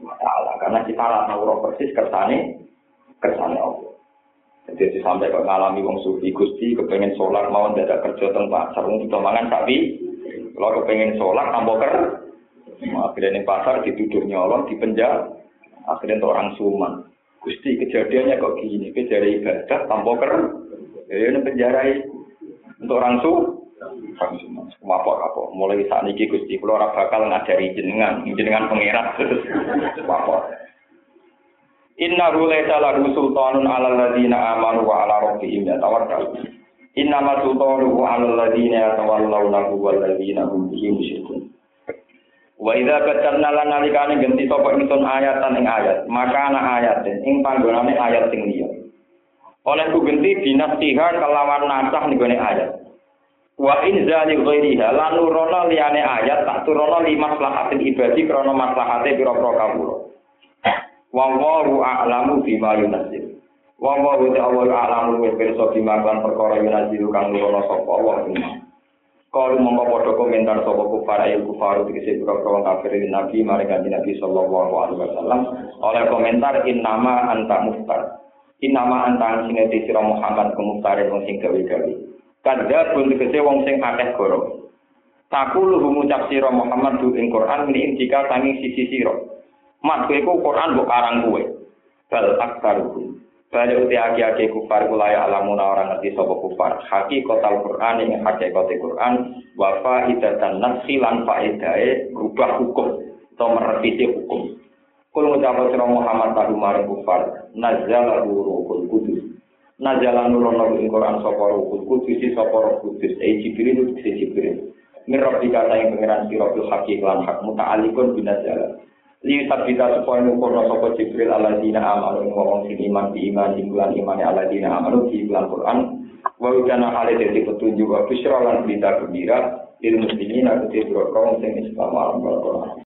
Speaker 1: wa taala karena kita ora tahu persis kersane kersane Allah. Jadi sampai kok ngalami wong sufi Gusti kepengen sholat mau dadak kerja teng pasar wong kita mangan sapi. Kalau kepengen sholat tambah ker akhirnya ning pasar dituduhnya Allah dipenjara. Akhirnya orang suman. Gusti kejadiannya kok gini, kejadian ibadah tambah ker. Ya ini penjara itu. Untuk orang su, apa apa. Mulai saat ini gusti, kalau orang bakal ngajari jenengan, jenengan pengirat terus apa. Inna laisa lahu sultanun ala ladina amanu wa ala rabbihim yatawakkal. Inna ma sultanuhu ala ladina yatawallawnahu wal ladina hum bihi. Wa idza batalna lan nalikane ganti sapa ingsun ayatan ing ayat, maka ana ayatin ing panggonane ayat sing liya. Oleh ku genti dinasiha kelawan nasah nih ayat. Wa in zali ghairiha lan nurono liyane ayat tak turono lima maslahatin ibadi krana maslahate pira-pira kawula. Wa wallahu a'lamu bima yunzil. Wa wallahu ta'ala a'lamu wa pirsa bima kan perkara yunzil kang nurono sapa Allah Kalau mongko padha komentar sapa kufar ayu kufar dikese pira-pira kafir Nabi mari Nabi sallallahu alaihi wasallam oleh komentar innama anta muftar Inama antang sineti sira Muhammad kumuftare wong sing gawe-gawe. Kadha pun tegese wong sing akeh goro. Takulu ngucap sira Muhammad du ing Quran ini jika tangi sisi sira. mat kowe iku Quran mbok karang kowe bal aktaruhum Balik uti agi-agi kufar kulaya alamuna orang ngerti sopo kufar. Hakikotal Quran yang hakikotal Quran. Wafa idatan nafsi lan faedae rubah hukum. Atau merevisi hukum. Kul ngucapa sira Muhammad tahu maring kufar. Nazala ruhul kudus. Nazala nurono ing Quran sapa ruhul kudus sapa roh kudus. E Jibril si Jibril. Mirab dikata yang pengiran sira bil hakik lan hak muta'alikun binazala. li sabita supaya nukurno sopo Jibril ala dina amalu ngomong sing iman di iman bulan iman ala dina amalu di bulan Quran wa udana hale dadi petunjuk wa bisyra lan berita gembira lil muslimin aku sing Islam alam